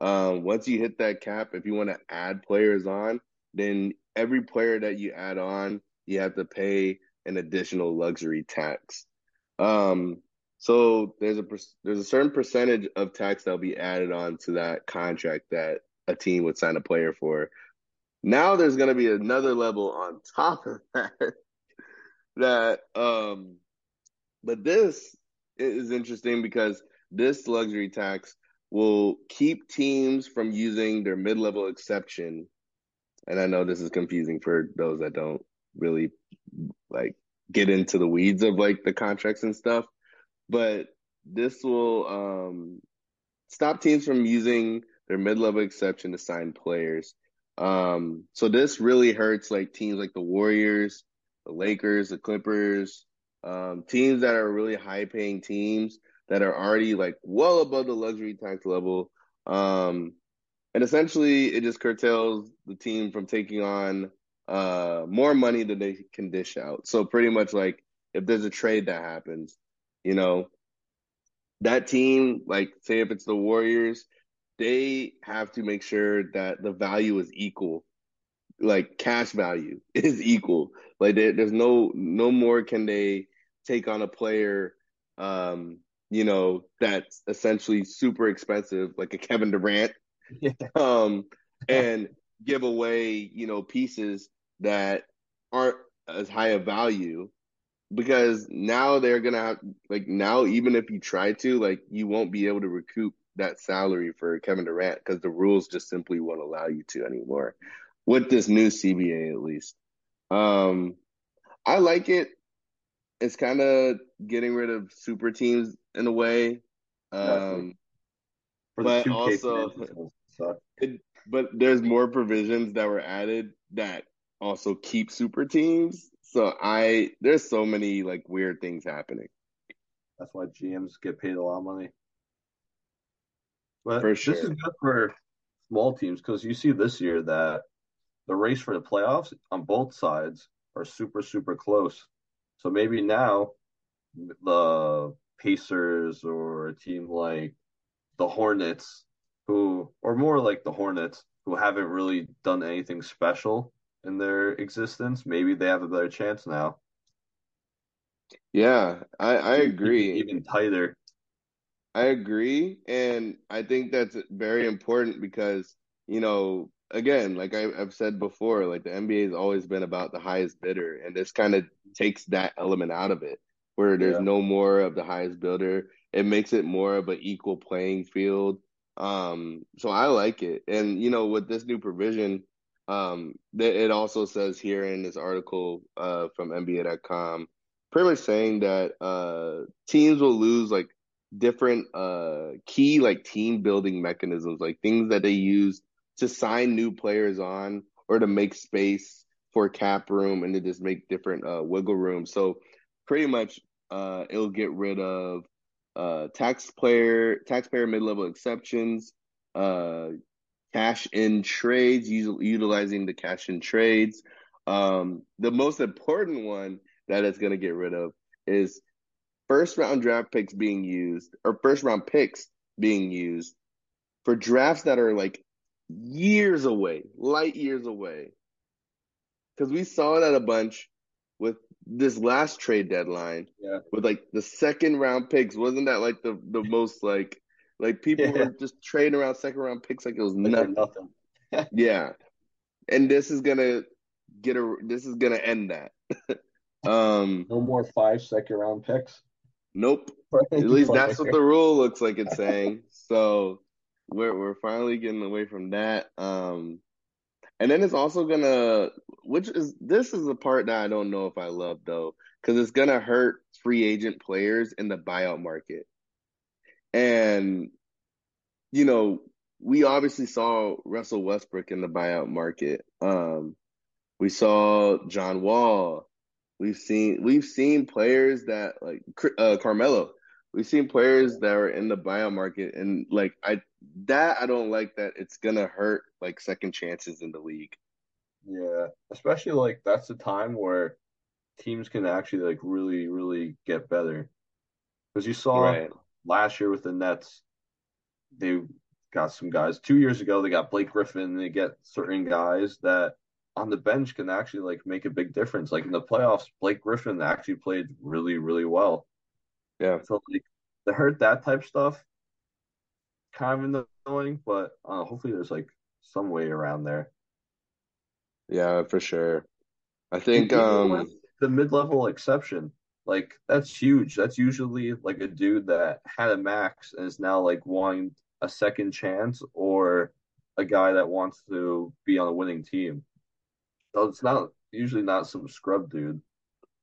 Um, once you hit that cap, if you want to add players on, then every player that you add on, you have to pay an additional luxury tax. Um, so there's a there's a certain percentage of tax that'll be added on to that contract that a team would sign a player for. Now there's going to be another level on top of that. that um, but this is interesting because this luxury tax will keep teams from using their mid-level exception. And I know this is confusing for those that don't really like get into the weeds of like the contracts and stuff, but this will um, stop teams from using their mid-level exception to sign players. Um, so this really hurts like teams like the Warriors, the Lakers, the Clippers, um, teams that are really high-paying teams that are already like well above the luxury tax level. Um, and essentially, it just curtails the team from taking on uh, more money than they can dish out. So pretty much like if there's a trade that happens, you know, that team, like say if it's the Warriors, they have to make sure that the value is equal. Like cash value is equal. Like there's no no more can they take on a player um you know, that's essentially super expensive, like a Kevin Durant, yeah. um, and give away, you know, pieces that aren't as high a value because now they're gonna have like now even if you try to like you won't be able to recoup that salary for Kevin Durant because the rules just simply won't allow you to anymore with this new CBA at least. Um, I like it. It's kind of getting rid of super teams in a way. Um, but also, it, but there's more provisions that were added that also keep super teams. So I there's so many like weird things happening. That's why GMs get paid a lot of money. But for sure. this is good for small teams because you see this year that the race for the playoffs on both sides are super super close. So maybe now the Pacers or a team like the Hornets, who, or more like the Hornets, who haven't really done anything special in their existence, maybe they have a better chance now. Yeah, I, I agree. Even, even tighter. I agree. And I think that's very important because, you know, again, like I, have said before, like the NBA has always been about the highest bidder, and this kind of takes that element out of it where there's yeah. no more of the highest builder. It makes it more of an equal playing field. Um, so I like it. And, you know, with this new provision, um, it also says here in this article uh, from NBA.com, pretty much saying that uh, teams will lose like different uh, key like team building mechanisms, like things that they use to sign new players on or to make space for cap room and to just make different uh, wiggle room. So pretty much uh, it'll get rid of uh, taxpayer taxpayer mid level exceptions, uh, cash in trades, utilizing the cash in trades. Um, the most important one that it's going to get rid of is first round draft picks being used or first round picks being used for drafts that are like years away, light years away. Because we saw that a bunch with this last trade deadline yeah. with like the second round picks. Wasn't that like the the most like like people yeah. were just trading around second round picks like it was nothing. nothing. yeah, and this is gonna get a this is gonna end that. um, no more five second round picks. Nope. At least that's what the rule looks like it's saying. So we're we're finally getting away from that. Um, and then it's also gonna, which is this is the part that I don't know if I love though, because it's gonna hurt free agent players in the buyout market. And you know, we obviously saw Russell Westbrook in the buyout market. Um, We saw John Wall. We've seen we've seen players that like uh, Carmelo. We've seen players that are in the buyout market, and like I that I don't like that it's gonna hurt like second chances in the league. Yeah, especially like that's the time where teams can actually like really, really get better. Because you saw Right. last year with the Nets, they got some guys. Two years ago, they got Blake Griffin. They get certain guys that on the bench can actually like make a big difference. Like in the playoffs, Blake Griffin actually played really, really well. Yeah. So like to hurt that type stuff, kind of annoying, but uh, hopefully there's like some way around there. Yeah, for sure. I think um the mid-level exception, like that's huge. That's usually like a dude that had a max and is now like wanting a second chance or a guy that wants to be on a winning team. So it's not usually not some scrub dude.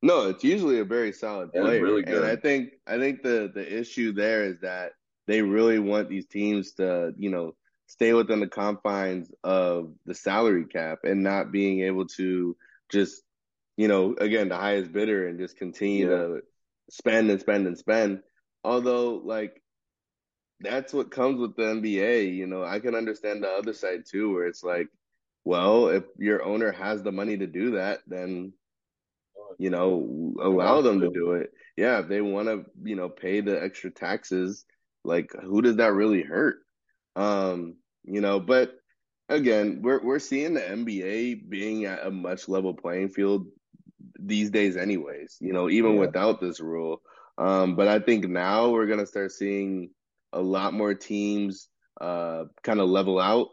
no, it's usually a very solid player. really And I think I think the the issue there is that they really want these teams to, you know, stay within the confines of the salary cap and not being able to just, you know, again, the highest bidder and just continue Yeah. to spend and spend and spend. Although like that's what comes with the NBA. You know, I can understand the other side too, where it's like, well, if your owner has the money to do that, then, you know, allow them to to. do it. Yeah, if they want to, you know, pay the extra taxes, like who does that really hurt? Um, you know, but again, we're we're seeing the NBA being at a much level playing field these days anyways, you know, even Yeah. without this rule. Um, but I think now we're gonna start seeing a lot more teams uh kind of level out.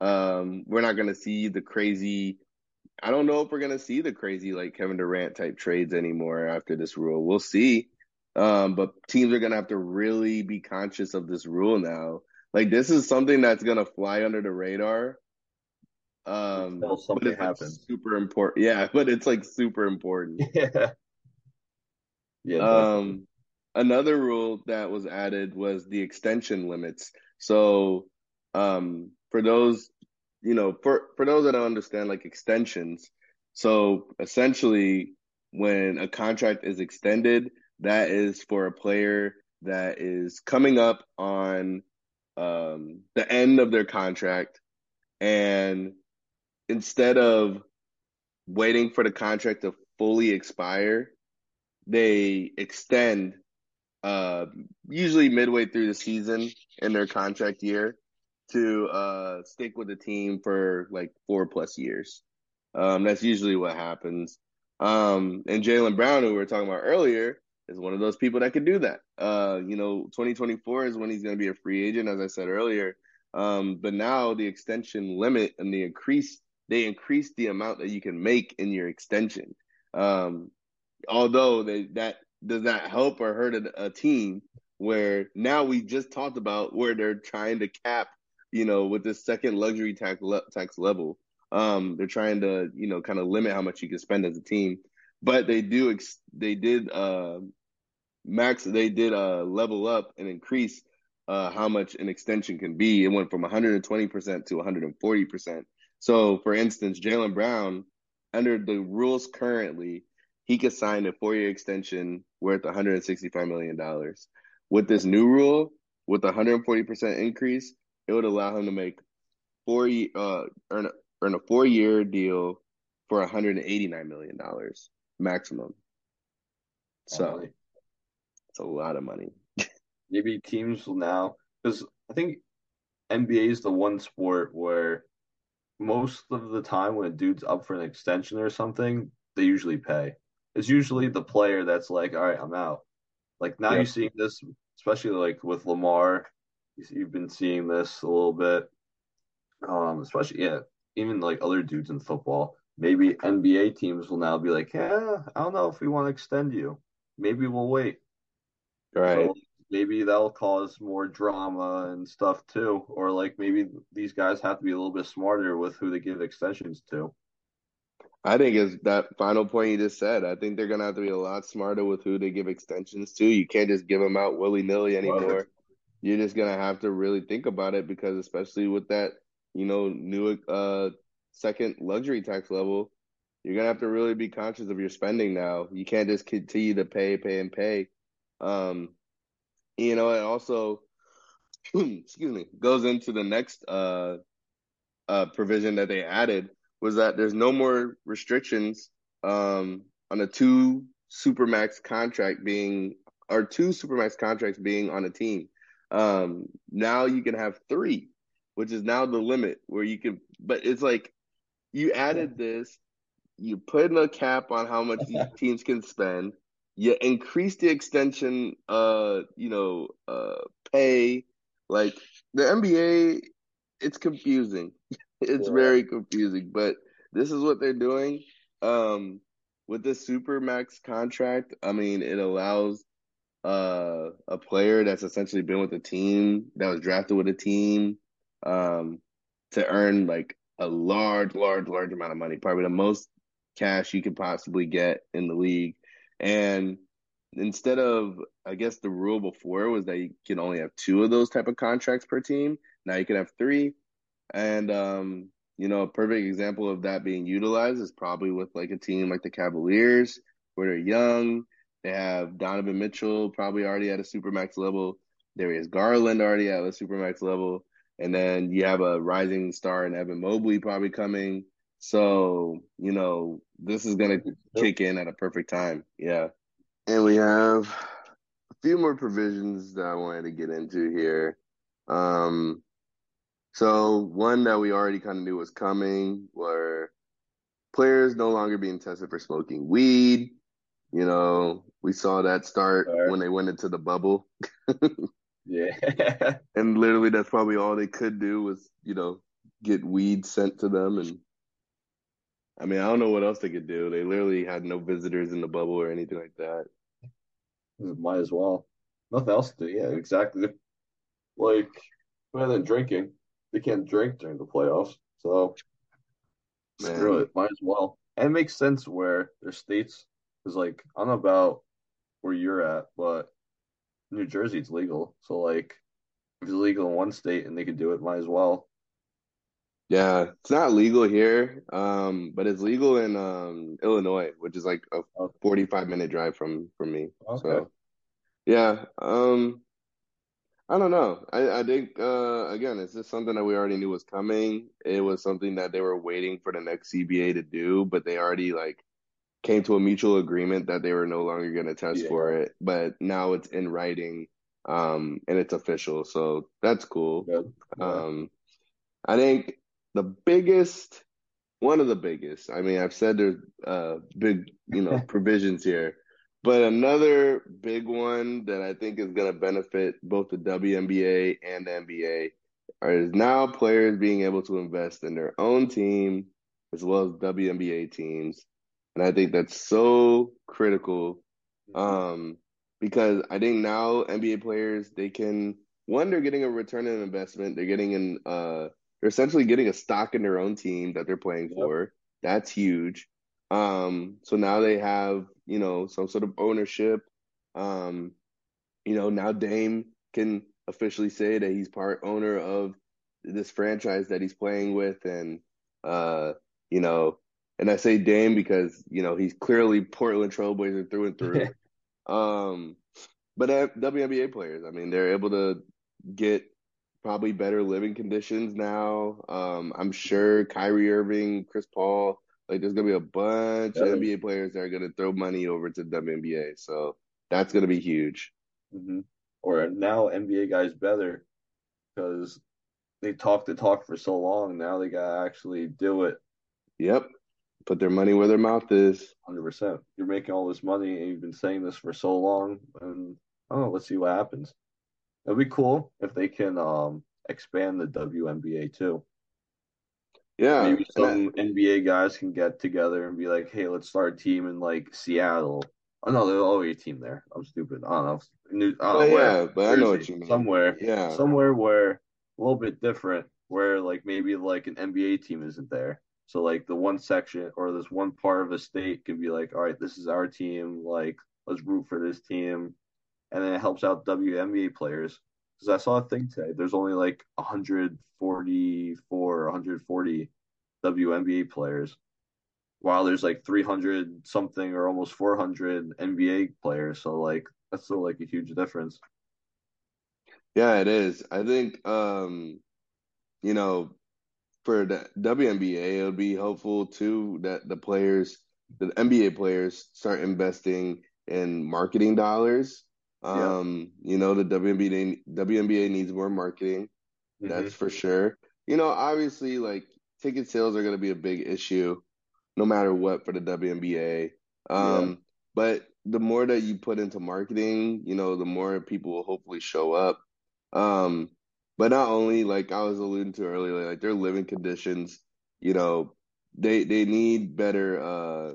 Um, we're not gonna see the crazy I don't know if we're gonna see the crazy like Kevin Durant type trades anymore after this rule. We'll see. Um, but teams are gonna have to really be conscious of this rule now. Like this is something that's gonna fly under the radar. Um, Until but something it's like happens. super important. Yeah, but it's like super important. Yeah. Yeah. Um, another rule that was added was the extension limits. So, um, for those, you know, for for those that don't understand like extensions, so essentially when a contract is extended, that is for a player that is coming up on um the end of their contract and instead of waiting for the contract to fully expire, they extend uh, usually midway through the season in their contract year to uh, stick with the team for like four plus years. Um, that's usually what happens. Um, and Jaylen Brown, who we were talking about earlier, is one of those people that can do that. Uh, you know, 2024 is when he's going to be a free agent, as I said earlier. Um, but now the extension limit and the increase, they increased the amount that you can make in your extension. Um, although they, that does not help or hurt a, a team where now we just talked about where they're trying to cap, you know, with this second luxury tax le- tax level. Um, they're trying to, you know, kind of limit how much you can spend as a team, but they do they did uh, max they did uh, level up and increase uh, how much an extension can be. It went from 120% to 140%. So, for instance, Jaylen Brown, under the rules currently, he could sign a four-year extension worth 165 million dollars. With this new rule, with a 140% increase, it would allow him to make four uh earn earn a four-year deal for 189 million dollars maximum. So. It's a lot of money. Maybe teams will now, because I think NBA is the one sport where most of the time when a dude's up for an extension or something, they usually pay. It's usually the player that's like, all right, I'm out. Like now you're seeing this, especially like with Lamar. You've been seeing this a little bit. Um, especially yeah, even like other dudes in football. Maybe NBA teams will now be like, yeah, I don't know if we want to extend you. Maybe we'll wait. Right. So maybe that'll cause more drama and stuff too. Or like maybe these guys have to be a little bit smarter with who they give extensions to. I think it's that final point you just said. I think they're gonna have to be a lot smarter with who they give extensions to. You can't just give them out willy-nilly Whoever. anymore. You're just gonna have to really think about it because especially with that, you know, new uh second luxury tax level, you're gonna have to really be conscious of your spending now. You can't just continue to pay, pay, and pay. Um, you know, it also, excuse me, goes into the next uh, uh, provision that they added was that there's no more restrictions um, on a two supermax contract being or two supermax contracts being on a team. Um, now you can have three, which is now the limit where you can. But it's like you added this, you put in a cap on how much these teams can spend. You increase the extension, uh, you know, uh, pay. Like the NBA, it's confusing. it's yeah. very confusing, but this is what they're doing. Um, with this super max contract, I mean, it allows uh, a player that's essentially been with a team that was drafted with a team um, to earn like a large, large, large amount of money, probably the most cash you could possibly get in the league. And instead of, I guess the rule before was that you can only have two of those type of contracts per team. Now you can have three. And, um, you know, a perfect example of that being utilized is probably with like a team like the Cavaliers, where they're young. They have Donovan Mitchell probably already at a supermax level. Darius Garland already at a supermax level. And then you have a rising star in Evan Mobley probably coming. So, you know, this is going to kick in at a perfect time. Yeah. And we have a few more provisions that I wanted to get into here. Um, so one that we already kind of knew was coming were players no longer being tested for smoking weed. You know, we saw that start right. when they went into the bubble. yeah. And literally that's probably all they could do was, you know, get weed sent to them and I mean, I don't know what else they could do. They literally had no visitors in the bubble or anything like that. Might as well. Nothing else to do. Yeah, exactly. Like, rather than drinking, they can't drink during the playoffs. So Man. screw it, might as well. And it makes sense where their states is like I don't know about where you're at, but New Jersey it's legal. So like if it's legal in one state and they can do it, might as well. Yeah, it's not legal here, um, but it's legal in um, Illinois, which is like a 45 minute drive from from me. Okay. So yeah, um, I don't know. I, I think uh, again, it's just something that we already knew was coming. It was something that they were waiting for the next CBA to do, but they already like came to a mutual agreement that they were no longer going to test yeah. for it. But now it's in writing, um, and it's official, so that's cool. Yeah. Um, I think the biggest, one of the biggest. I mean, I've said there's uh, big, you know, provisions here. But another big one that I think is going to benefit both the WNBA and the NBA is now players being able to invest in their own team as well as WNBA teams. And I think that's so critical um, because I think now NBA players, they can, one, they're getting a return on investment. They're getting an, uh, they're essentially getting a stock in their own team that they're playing yep. for. That's huge. Um, so now they have, you know, some sort of ownership. Um, you know, now Dame can officially say that he's part owner of this franchise that he's playing with. And, uh, you know, and I say Dame because, you know, he's clearly Portland Trailblazer through and through. um, but WNBA players, I mean, they're able to get probably better living conditions now. Um, I'm sure Kyrie Irving, Chris Paul, like there's gonna be a bunch of NBA players that are gonna throw money over to WNBA, so that's gonna be huge. Mm-hmm. Or now NBA guys better because they talk the talk for so long. Now they gotta actually do it. Yep. Put their money where their mouth is. Hundred percent. You're making all this money, and you've been saying this for so long, and know. Let's see what happens. It'd be cool if they can um, expand the WNBA too. Yeah. Maybe some I, NBA guys can get together and be like, hey, let's start a team in like Seattle. Oh no, there's already a team there. I'm stupid. I don't know. New, I don't know yeah, but Jersey, I know what you mean. Somewhere. Yeah. Somewhere where a little bit different, where like maybe like an NBA team isn't there. So like the one section or this one part of a state can be like, all right, this is our team. Like let's root for this team, and then it helps out WNBA players because I saw a thing today. There's only like 144, 140 WNBA players. while there's like 300 something or almost 400 NBA players. So like that's still like a huge difference. Yeah, it is. I think um, you know, for the WNBA, it would be helpful too that the players, the NBA players, start investing in marketing dollars. Yeah. Um, you know, the WNBA WNBA needs more marketing. hmm That's for sure. You know, obviously, like ticket sales are going to be a big issue no matter what for the WNBA. Yeah. Um, but the more that you put into marketing, you know, the more people will hopefully show up. Um, but not only like I was alluding to earlier, like their living conditions, you know, they they need better uh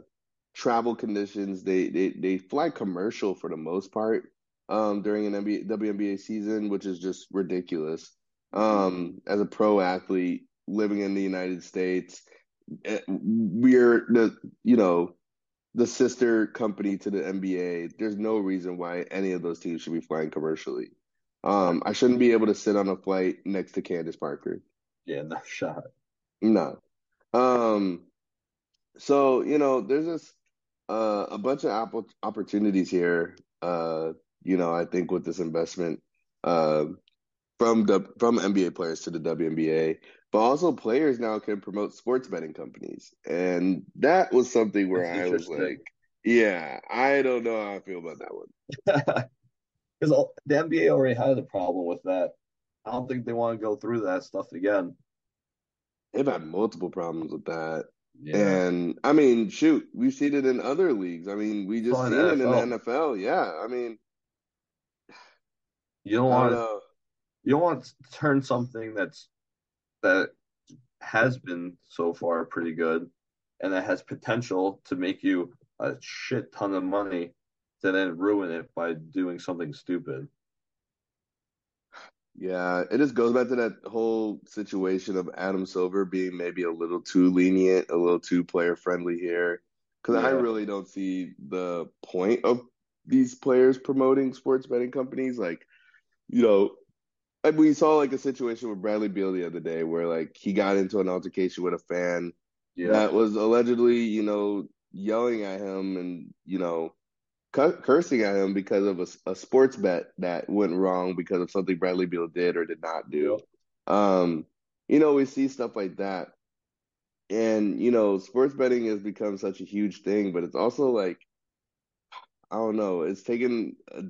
travel conditions. They they they fly commercial for the most part um during an NBA, WNBA season, which is just ridiculous. hmm Um, as a pro athlete living in the United States, eh, we're the you know the sister company to the NBA. There's no reason why any of those teams should be flying commercially. Um, I shouldn't be able to sit on a flight next to Candace Parker. Yeah, no shot. No. Um, so, you know, there's this uh, a bunch of apple opportunities here. Uh, you know, I think with this investment uh, from the from NBA players to the WNBA, but also players now can promote sports betting companies, and that was something where That's I was like, yeah, I don't know how I feel about that one. Because the NBA already had a problem with that. I don't think they want to go through that stuff again. They've had multiple problems with that. Yeah. And I mean, shoot, we've seen it in other leagues. I mean, we just in seen it in the NFL. Yeah. I mean, you don't want to you don't want to turn something that's that has been so far pretty good and that has potential to make you a shit ton of money to then ruin it by doing something stupid. Yeah, it just goes back to that whole situation of Adam Silver being maybe a little too lenient, a little too player friendly here. Because I really don't see the point of these players promoting sports betting companies. Like, you know, like we saw like a situation with Bradley Beal the other day where like he got into an altercation with a fan Yeah. that was allegedly, you know, yelling at him and, you know, cu cursing at him because of a, a sports bet that went wrong because of something Bradley Beal did or did not do. Um, you know, we see stuff like that. And, you know, sports betting has become such a huge thing, but it's also like, I don't know, it's taken a,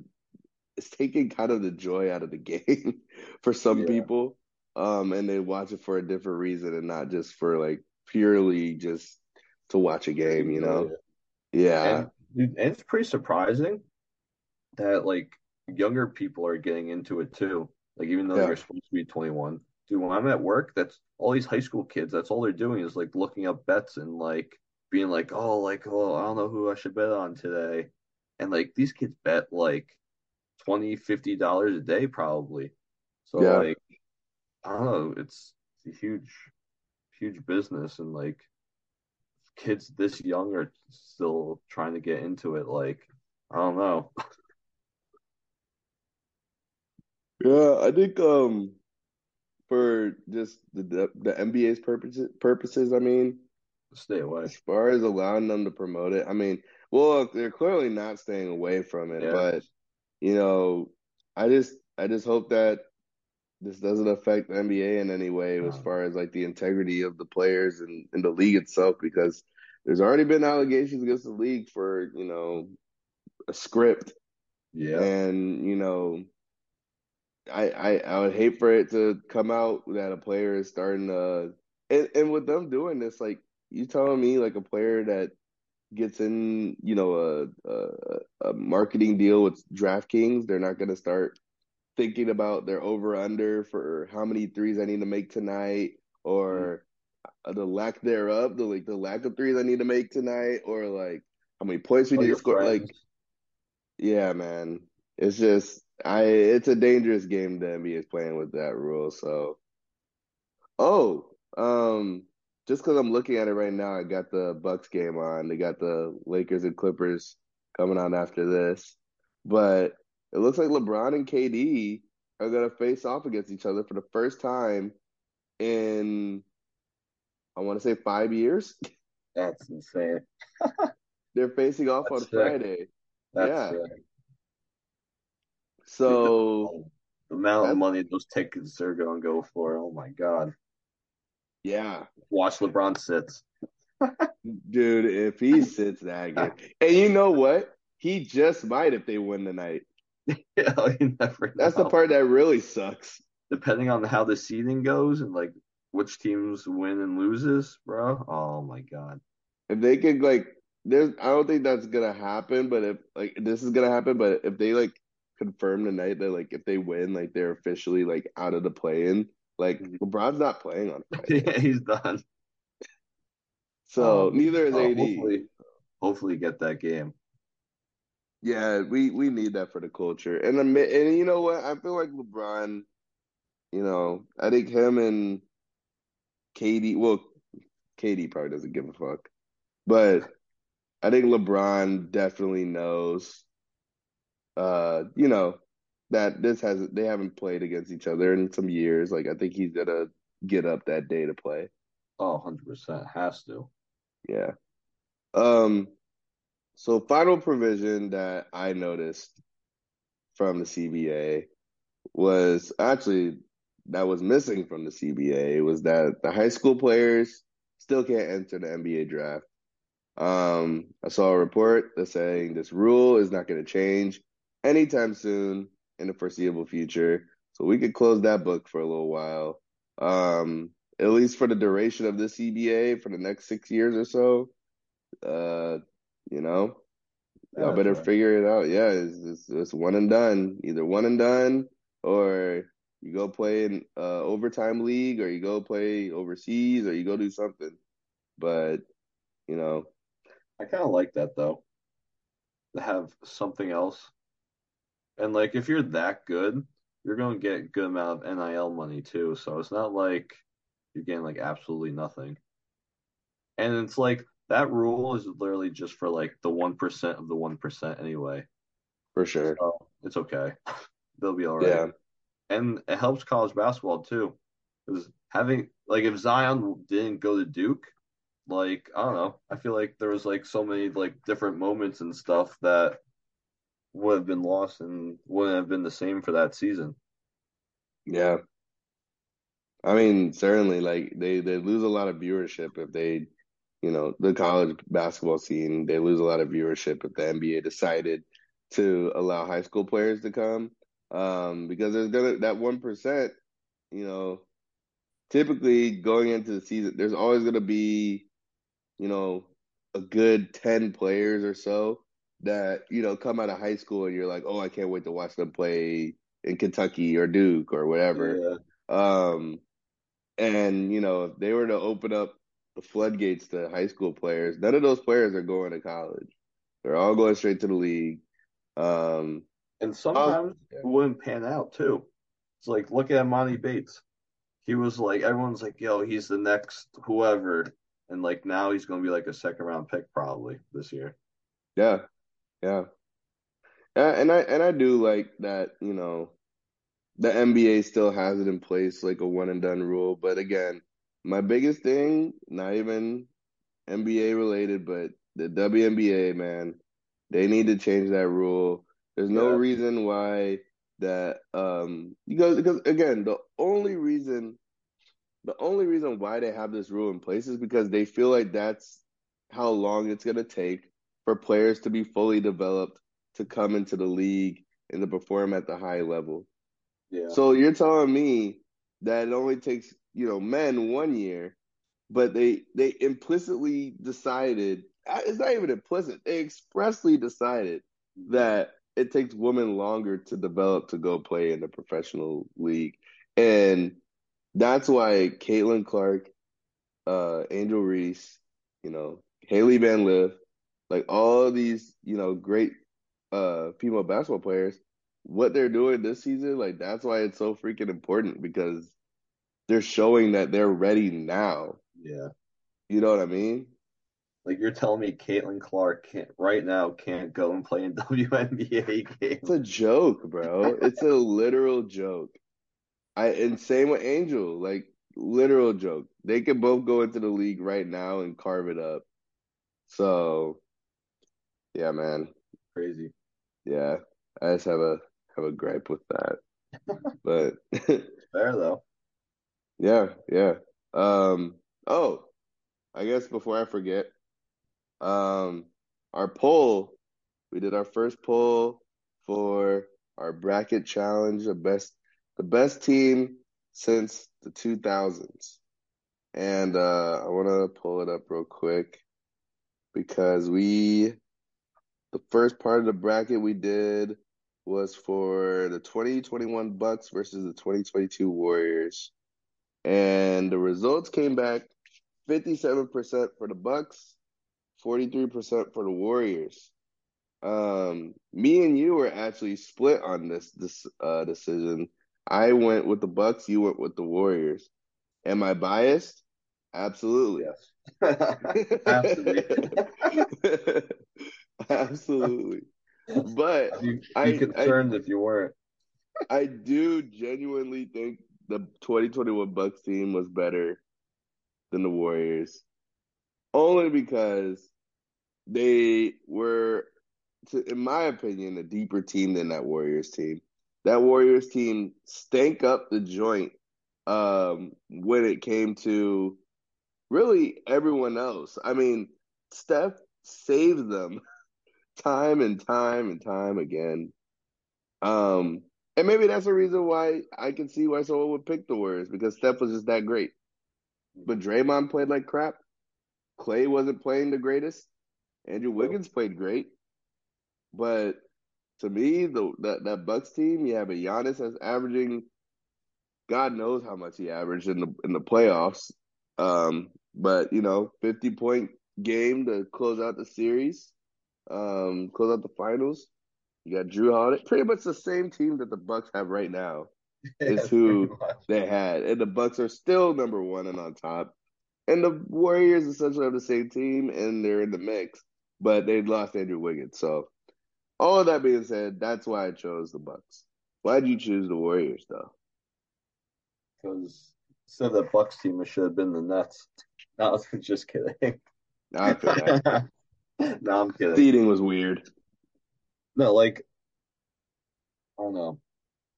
it's taken kind of the joy out of the game for some Yeah. people. Um, and they watch it for a different reason and not just for like purely just to watch a game, you know? it. Yeah. And, and it's pretty surprising that like younger people are getting into it too. Like even though Yeah. you're supposed to be 21. Dude, when I'm at work, that's all these high school kids, that's all they're doing is like looking up bets and like being like, oh, like, oh, I don't know who I should bet on today. And like these kids bet like 20, 50 dollars a day probably. So Yeah. like, I don't know, it's, it's a huge, huge business and like kids this young are still trying to get into it. Like, I don't know. Yeah, I think um for just the the, the NBA's purposes purposes, I mean, Stay away. as far as allowing them to promote it, I mean, well, they're clearly not staying away from it, Yeah. but you know, I just I just hope that this doesn't affect the NBA in any way as Um, far as like the integrity of the players and, and the league itself, because there's already been allegations against the league for, you know, a script yeah. and, you know, I, I I would hate for it to come out that a player is starting to and, and with them doing this, like you telling me like a player that gets in, you know, a a, a marketing deal with DraftKings, they're not gonna start thinking about their over under for how many threes I need to make tonight or the lack thereof, the like the lack of threes I need to make tonight, or like how many points we Tell need to score. friends. Like yeah, man. It's just I it's a dangerous game the NBA is playing with that rule. So oh, um just because I'm looking at it right now, I got the Bucks game on. They got the Lakers and Clippers coming on after this. But it looks like LeBron and KD are gonna face off against each other for the first time in I want to say five years. That's insane. They're facing off on sick. Friday. That's Yeah. sick. So The amount of money those tickets are going to go for. Oh my God. Yeah, Watch LeBron sits. dude, if he sits that game, and you know what? He just might if they win tonight. Yeah, That's the part that really sucks. Depending on how the seeding goes and like which teams win and loses, bro. Oh my God. If they could like, there's, I don't think that's gonna happen. But if like this is gonna happen, but if they like confirm tonight that like if they win, like they're officially like out of the play-in, like Mhm. LeBron's not playing on Friday. yeah, he's done. So Um, neither is oh, AD. hopefully, hopefully get that game. Yeah, we we need that for the culture. And mi- and you know what? I feel like LeBron, you know, I think him and KD, well, KD probably doesn't give a fuck. But I think LeBron definitely knows uh, you know, that this has they haven't played against each other in some years. Like I think he's gonna get up that day to play. Oh, 100% has to. Yeah. Um, so final provision that I noticed from the CBA was actually that was missing from the CBA was that the high school players still can't enter the NBA draft. Um, I saw a report that's saying this rule is not going to change anytime soon in the foreseeable future. So we could close that book for a little while. Um, at least for the duration of this CBA for the next six years or so. Uh, you know, y'all That's better right. figure it out. Yeah, it's, it's it's one and done. Either one and done, or you go play in uh overtime league, or you go play overseas, or you go do something. But you know, I kind of like that though. To have something else. And like if you're that good, you're going to get a good amount of NIL money too. So it's not like you're getting like absolutely nothing. And it's like that rule is literally just for like the 1% of the 1% anyway. for sure. So it's okay. They'll be all right. Yeah, And it helps college basketball too. Because having like if Zion didn't go to Duke, like I don't know, I feel like there was like so many like different moments and stuff that would have been lost and wouldn't have been the same for that season. yeah. I mean, certainly, like they they lose a lot of viewership if they, you know, the college basketball scene, they lose a lot of viewership if the NBA decided to allow high school players to come. Um, because there's gonna that one percent, you know, typically going into the season, there's always gonna be, you know, a good ten players or so that, you know, come out of high school and you're like, oh, I can't wait to watch them play in Kentucky or Duke or whatever. Yeah. Um, and you know, if they were to open up the floodgates to high school players, none of those players are going to college. They're all going straight to the league. Um, And sometimes yeah. it wouldn't pan out too. It's like look at Emoni Bates. He was like everyone's like, yo, he's the next whoever. And like now he's gonna be like a second round pick probably this year. yeah, yeah. Yeah, and I and I do like that, you know, the NBA still has it in place like a one and done rule. But again, my biggest thing, not even NBA related, but the WNBA, man, they need to change that rule. There's no Yeah. reason why that um because because again, the only reason the only reason why they have this rule in place is because they feel like that's how long it's gonna take for players to be fully developed to come into the league and to perform at the high level. Yeah. So you're telling me that it only takes, you know, men one year, but they they implicitly decided uh, it's not even implicit. They expressly decided that it takes women longer to develop to go play in the professional league. And that's why Caitlin Clark, uh, Angel Reese, you know, Hailey Van Lith, like all these, you know, great uh female basketball players, what they're doing this season, like that's why it's so freaking important because they're showing that they're ready now. Yeah. You know what I mean? Like you're telling me Caitlin Clark can't right now can't go and play in WNBA games. It's a joke, bro. It's a literal joke. I and same with Angel, like literal joke. They could both go into the league right now and carve it up. So yeah, man. Crazy. Yeah. I just have a have a gripe with that. But Fair though. yeah, yeah. Um oh, I guess before I forget, um our poll, we did our first poll for our bracket challenge, the best the best team since the 2000s. And uh I want to pull it up real quick because we the first part of the bracket we did was for the 2021 Bucks versus the 2022 Warriors. And the results came back 57% for the Bucks, 43% for the Warriors. Um, me and you were actually split on this this uh decision. I went with the Bucks, you went with the Warriors. Am I biased? Absolutely. Yes. Absolutely. Absolutely. But I'd be, be I, concerned if you weren't. I do genuinely think the 2021 Bucks team was better than the Warriors. Only because they were, to, in my opinion, a deeper team than that Warriors team. That Warriors team stank up the joint um, when it came to really everyone else. I mean, Steph saved them time and time and time again. Um, and maybe that's the reason why I can see why someone would pick the Warriors because Steph was just that great. But Draymond played like crap. Clay wasn't playing the greatest. Andrew Wiggins played great. But to me, the that, that Bucks team, you have a Giannis that's averaging God knows how much he averaged in the in the playoffs. Um, but you know, 50 point game to close out the series, um, close out the finals. You got Jrue Holiday, pretty much the same team that the Bucks have right now is who they had, and the Bucks are still number one and on top. And the Warriors essentially have the same team, and they're in the mix, but they lost Andrew Wiggins. So, all of that being said, that's why I chose the Bucks. Why'd you choose the Warriors, though? Because instead of the Bucks team, it should have been the Nets. No, just kidding. I feel that. no, I'm kidding. Seating was weird. No, like I don't know.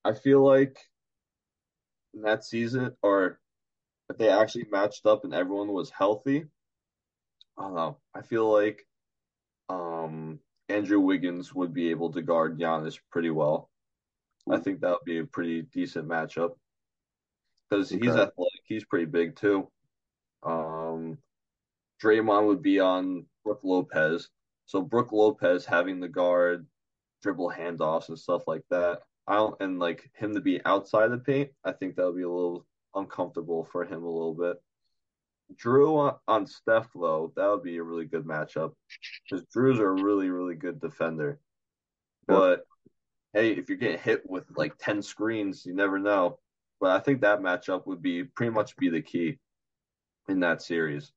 I feel like in that season, or if they actually matched up and everyone was healthy, I don't know. I feel like um Andrew Wiggins would be able to guard Giannis pretty well. I think that would be a pretty decent matchup because he's athletic. He's pretty big too. Um, Draymond would be on Brook Lopez. So Brook Lopez having the guard, dribble handoffs and stuff like that. I don't and like him to be outside the paint. I think that would be a little uncomfortable for him a little bit. Jrue on, on Steph though, that would be a really good matchup because Jrue's a really really good defender. But hey, if you're getting hit with like ten screens, you never know. But I think that matchup would be pretty much be the key in that series.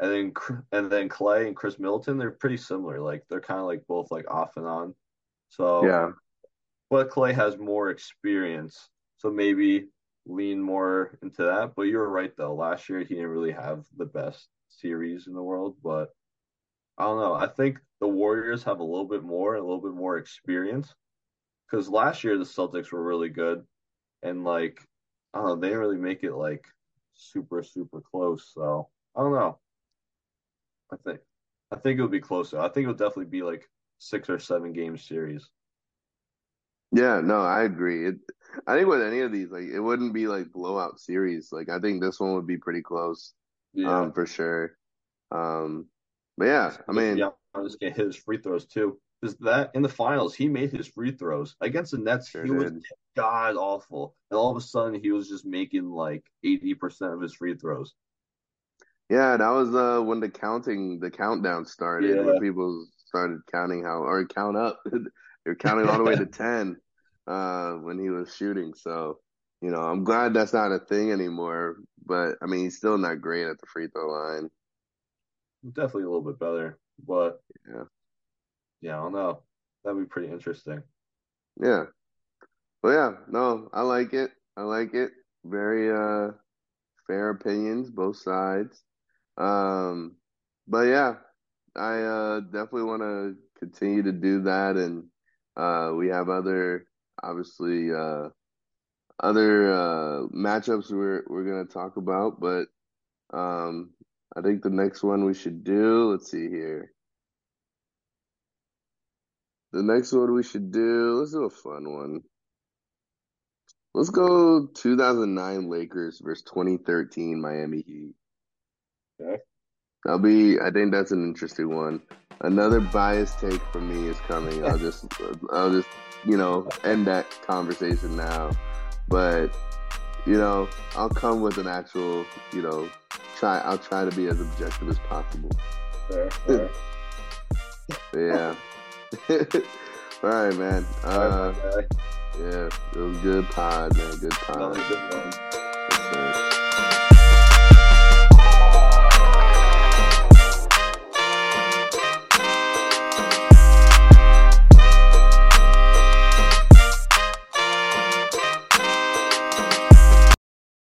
And then and then Clay and Khris Middleton, they're pretty similar. Like they're kind of like both like off and on. So, Yeah. but Clay has more experience, so maybe lean more into that. But you're right though. Last year he didn't really have the best series in the world, but I don't know. I think the Warriors have a little bit more, a little bit more experience. Because last year the Celtics were really good, and like I don't know, they didn't really make it like super super close. So I don't know. I think I think it would be closer. I think it would definitely be like six or seven game series. Yeah, no, I agree. It, I think with any of these, like it wouldn't be like blowout series. Like I think this one would be pretty close, Yeah. um, for sure. Um, but yeah, I mean, Giannis can hit his free throws too. Because that in the finals, he made his free throws against the Nets. Sure he was god awful, and all of a sudden he was just making like eighty percent of his free throws. Yeah, that was uh when the counting, the countdown started, Yeah. when people started counting how or count up. They're counting all the way to ten, uh, when he was shooting. So, you know, I'm glad that's not a thing anymore. But I mean, he's still not great at the free throw line. Definitely a little bit better, but Yeah. yeah, I don't know. That'd be pretty interesting. Yeah. Well, yeah, no, I like it. I like it. Very uh fair opinions, both sides. Um, but yeah, I uh, definitely want to continue to do that, and uh, we have other obviously uh, other uh, matchups we're we're gonna talk about, but um, I think the next one we should do. Let's see here. The next one we should do. Let's do a fun one. Let's go 2009 Lakers versus 2013 Miami Heat. Okay. I'll be. I think that's an interesting one. Another biased take from me is coming. I'll just. I'll just. You know, end that conversation now. But you know, I'll come with an actual. You know, try. I'll try to be as objective as possible. Fair, fair. Yeah. All right, man. Uh, yeah, it was good pod, man. Good pod.